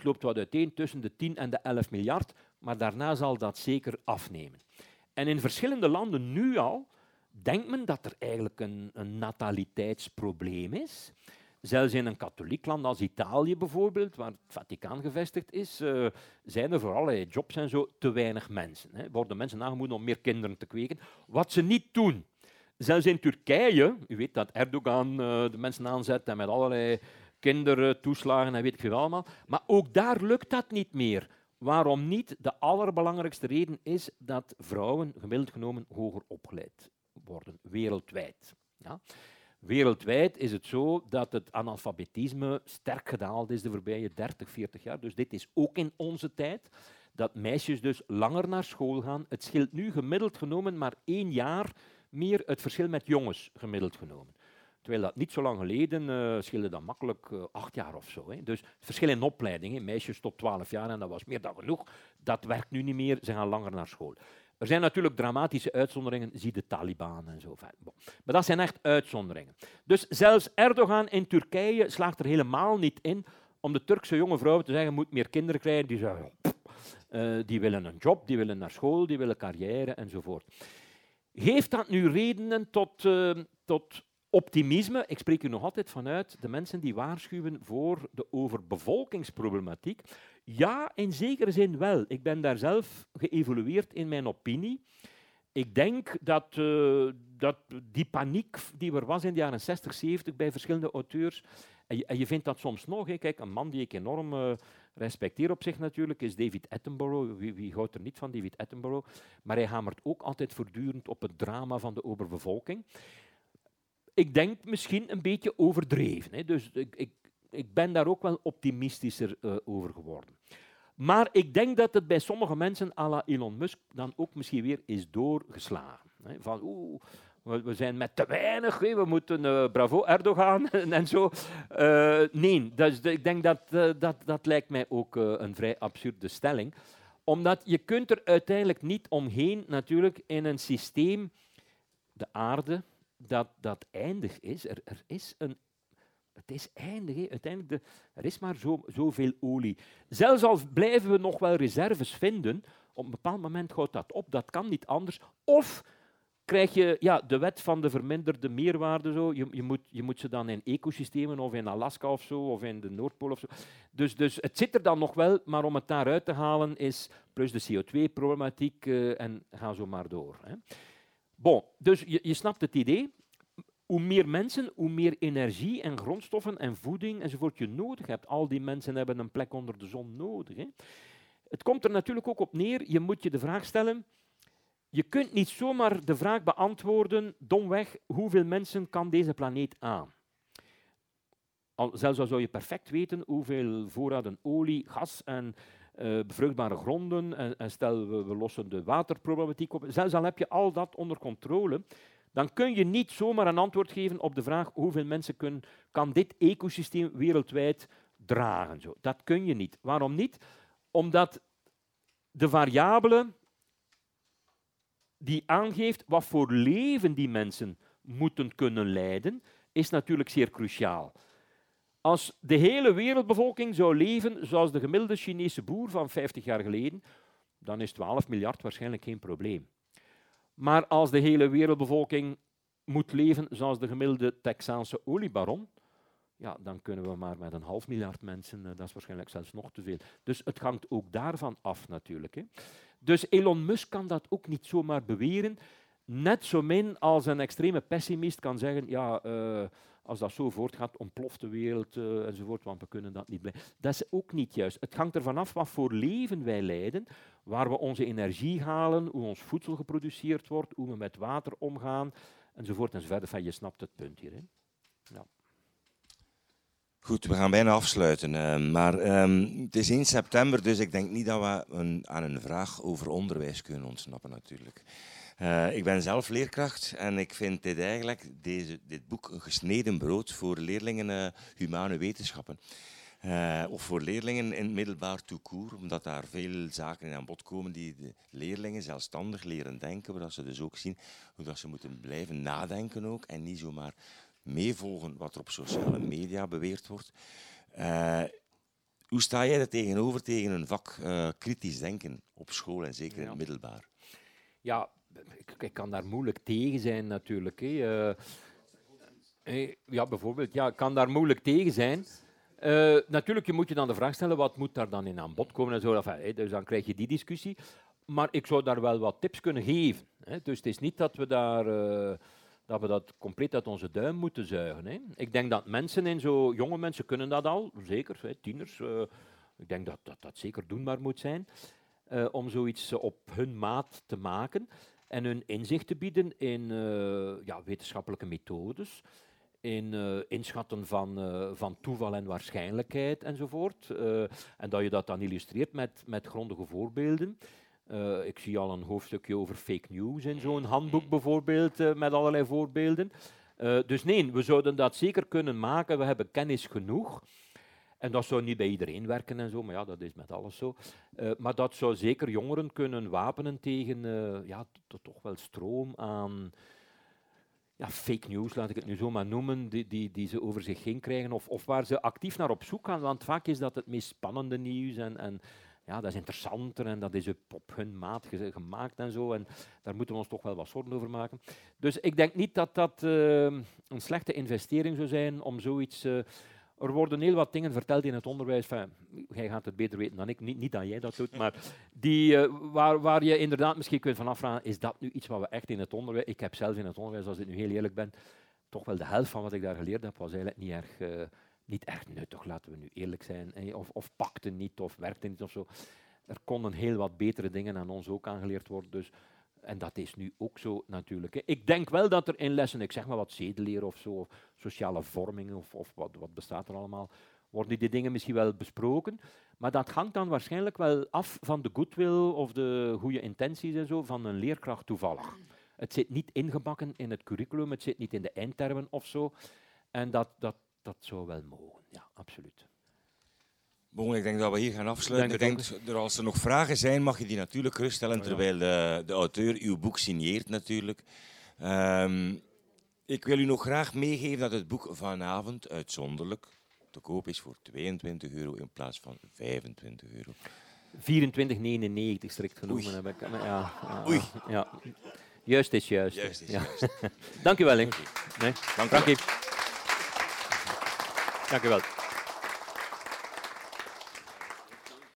loopt wat uiteen tussen de 10 en de 11 miljard, maar daarna zal dat zeker afnemen. En in verschillende landen nu al denkt men dat er eigenlijk een, een nataliteitsprobleem is. Zelfs in een katholiek land als Italië bijvoorbeeld, waar het Vaticaan gevestigd is, uh, zijn er voor allerlei jobs en zo te weinig mensen. Hè. Worden mensen aangemoedigd om meer kinderen te kweken, wat ze niet doen. Zelfs in Turkije, u weet dat Erdogan uh, de mensen aanzet en met allerlei kindertoeslagen en weet ik veel allemaal. Maar ook daar lukt dat niet meer. Waarom niet? De allerbelangrijkste reden is dat vrouwen gemiddeld genomen hoger opgeleid worden, wereldwijd. Ja. Wereldwijd is het zo dat het analfabetisme sterk gedaald is de voorbije 30, 40 jaar. Dus dit is ook in onze tijd. Dat meisjes dus langer naar school gaan. Het scheelt nu gemiddeld genomen maar één jaar meer het verschil met jongens gemiddeld genomen. Terwijl dat niet zo lang geleden uh, scheelde dat makkelijk uh, acht jaar of zo. Hè. Dus verschil in opleiding, meisjes tot twaalf jaar, en dat was meer dan genoeg, dat werkt nu niet meer, ze gaan langer naar school. Er zijn natuurlijk dramatische uitzonderingen, zie de Taliban en zo. Bon. Maar dat zijn echt uitzonderingen. Dus zelfs Erdogan in Turkije slaagt er helemaal niet in om de Turkse jonge vrouwen te zeggen, moet meer kinderen krijgen. Die zeggen, uh, die willen een job, die willen naar school, die willen carrière enzovoort. Heeft dat nu redenen tot, tot optimisme, ik spreek u nog altijd vanuit de mensen die waarschuwen voor de overbevolkingsproblematiek. Ja, in zekere zin wel. Ik ben daar zelf geëvolueerd in mijn opinie. Ik denk dat, uh, dat die paniek die er was in de jaren 60, 70 bij verschillende auteurs, en je, vindt dat soms nog, hè. kijk, een man die ik enorm uh, respecteer op zich natuurlijk, is David Attenborough. Wie houdt er niet van David Attenborough? Maar hij hamert ook altijd voortdurend op het drama van de overbevolking ik denk misschien een beetje overdreven. Hè. Dus ik, ik, ben daar ook wel optimistischer uh, over geworden. Maar ik denk dat het bij sommige mensen à la Elon Musk dan ook misschien weer is doorgeslagen. Hè. Van oeh, we zijn met te weinig, we moeten uh, bravo Erdogan en zo. Uh, nee, ik denk dat, dat dat lijkt mij ook een vrij absurde stelling. Omdat je kunt er uiteindelijk niet omheen natuurlijk in een systeem, de aarde, dat dat eindig is. Er, er is een het is eindig. Uiteindelijk de, er is maar zo, zoveel olie. Zelfs al blijven we nog wel reserves vinden, op een bepaald moment houdt dat op. Dat kan niet anders. Of krijg je ja, de wet van de verminderde meerwaarde. Zo. Je, je, moet, je moet ze dan in ecosystemen of in Alaska of zo, of in de Noordpool of zo. Dus, dus het zit er dan nog wel, maar om het daaruit te halen is plus de CO2-problematiek uh, en ga zo maar door. Hè. Bon, dus je, je snapt het idee. Hoe meer mensen, hoe meer energie en grondstoffen en voeding enzovoort je nodig hebt. Al die mensen hebben een plek onder de zon nodig. Hè. Het komt er natuurlijk ook op neer, je moet je de vraag stellen, je kunt niet zomaar de vraag beantwoorden, domweg, hoeveel mensen kan deze planeet aan? Al, zelfs al zou je perfect weten hoeveel voorraden olie, gas en uh, bevruchtbare gronden, en, en stel we, we, lossen de waterproblematiek op, zelfs al heb je al dat onder controle, dan kun je niet zomaar een antwoord geven op de vraag hoeveel mensen kunnen, kan dit ecosysteem wereldwijd dragen. Zo. Dat kun je niet. Waarom niet? Omdat de variabele die aangeeft wat voor leven die mensen moeten kunnen leiden, is natuurlijk zeer cruciaal. Als de hele wereldbevolking zou leven zoals de gemiddelde Chinese boer van 50 jaar geleden, dan is 12 miljard waarschijnlijk geen probleem. Maar als de hele wereldbevolking moet leven zoals de gemiddelde Texaanse oliebaron, ja, dan kunnen we maar met een half miljard mensen, eh, dat is waarschijnlijk zelfs nog te veel. Dus het hangt ook daarvan af natuurlijk. Hè. Dus Elon Musk kan dat ook niet zomaar beweren. Net zo min als een extreme pessimist kan zeggen, ja, uh, als dat zo voortgaat, ontploft de wereld uh, enzovoort, want we kunnen dat niet blijven. Dat is ook niet juist. Het hangt ervan af wat voor leven wij leiden, waar we onze energie halen, hoe ons voedsel geproduceerd wordt, hoe we met water omgaan, enzovoort enzovoort. Enfin, je snapt het punt hier. Hè. Ja. Goed, we gaan bijna afsluiten. Uh, maar um, het is 1 september, dus ik denk niet dat we aan een vraag over onderwijs kunnen ontsnappen natuurlijk. Uh, ik ben zelf leerkracht en ik vind dit eigenlijk, deze, dit boek, een gesneden brood voor leerlingen uh, humane wetenschappen. of voor leerlingen in het middelbaar toekoer, omdat daar veel zaken in aan bod komen die de leerlingen zelfstandig leren denken, zodat ze dus ook zien hoe dat ze moeten blijven nadenken ook en niet zomaar meevolgen wat er op sociale media beweerd wordt. Uh, hoe sta jij er tegenover tegen een vak uh, kritisch denken op school en zeker in het middelbaar? Ja, ik, kan daar moeilijk tegen zijn natuurlijk. Hè. Uh, ja, bijvoorbeeld, ja, ik kan daar moeilijk tegen zijn. Uh, natuurlijk, je moet je dan de vraag stellen, wat moet daar dan in aan bod komen en zo. Dus dan krijg je die discussie. Maar ik zou daar wel wat tips kunnen geven. Hè. Dus het is niet dat we daar dat we dat compleet uit onze duim moeten zuigen. Hè. Ik denk dat mensen in zo, jonge mensen kunnen dat al, zeker, hè, tieners. Ik denk dat, dat dat zeker doenbaar moet zijn, om zoiets op hun maat te maken en hun inzicht te bieden in uh, ja, wetenschappelijke methodes, in inschatten van, van toeval en waarschijnlijkheid enzovoort. en dat je dat dan illustreert met, met grondige voorbeelden. Ik zie al een hoofdstukje over fake news in zo'n handboek bijvoorbeeld, met allerlei voorbeelden. Dus nee, we zouden dat zeker kunnen maken. We hebben kennis genoeg. En dat zou niet bij iedereen werken en zo, maar ja, dat is met alles zo. maar dat zou zeker jongeren kunnen wapenen tegen ja, toch wel stroom aan ja, fake news, laat ik het nu zo maar noemen, die, die, die ze over zich heen krijgen, of, of waar ze actief naar op zoek gaan. Want vaak is dat het meest spannende nieuws en, en ja, dat is interessanter en dat is op hun maat gemaakt en zo. En daar moeten we ons toch wel wat zorgen over maken. Dus ik denk niet dat dat uh, een slechte investering zou zijn om zoiets. Er worden heel wat dingen verteld in het onderwijs. Jij gaat het beter weten dan ik, niet, niet dat jij dat doet, maar die, uh, waar, waar je inderdaad misschien kunt van afvragen: is dat nu iets wat we echt in het onderwijs. Ik heb zelf in het onderwijs, als ik nu heel eerlijk ben, toch wel de helft van wat ik daar geleerd heb, was eigenlijk niet erg niet echt nuttig, laten we nu eerlijk zijn. Of, of pakte niet, of werkte niet of zo. Er konden heel wat betere dingen aan ons ook aangeleerd worden. Dus, en dat is nu ook zo natuurlijk. Ik denk wel dat er in lessen, ik zeg maar wat zedeleer of zo, of sociale vorming of, of wat, wat bestaat er allemaal, worden die dingen misschien wel besproken. Maar dat hangt dan waarschijnlijk wel af van de goodwill of de goede intenties en zo van een leerkracht toevallig. Het zit niet ingebakken in het curriculum, het zit niet in de eindtermen of zo. En dat, dat, dat zou wel mogen. Ja, absoluut. Bon, ik denk dat we hier gaan afsluiten. ik denk, er, als er nog vragen zijn, mag je die natuurlijk geruststellen, oh, terwijl de, de, auteur uw boek signeert natuurlijk. Um, ik wil u nog graag meegeven dat het boek vanavond uitzonderlijk te koop is voor 22 euro in plaats van 25 euro. 24,99 strikt genomen heb ik. Ja, Oei. Ja. Juist is juist. Juist is ja. juist. Dank u wel. Nee. Dank u wel. Dank u wel.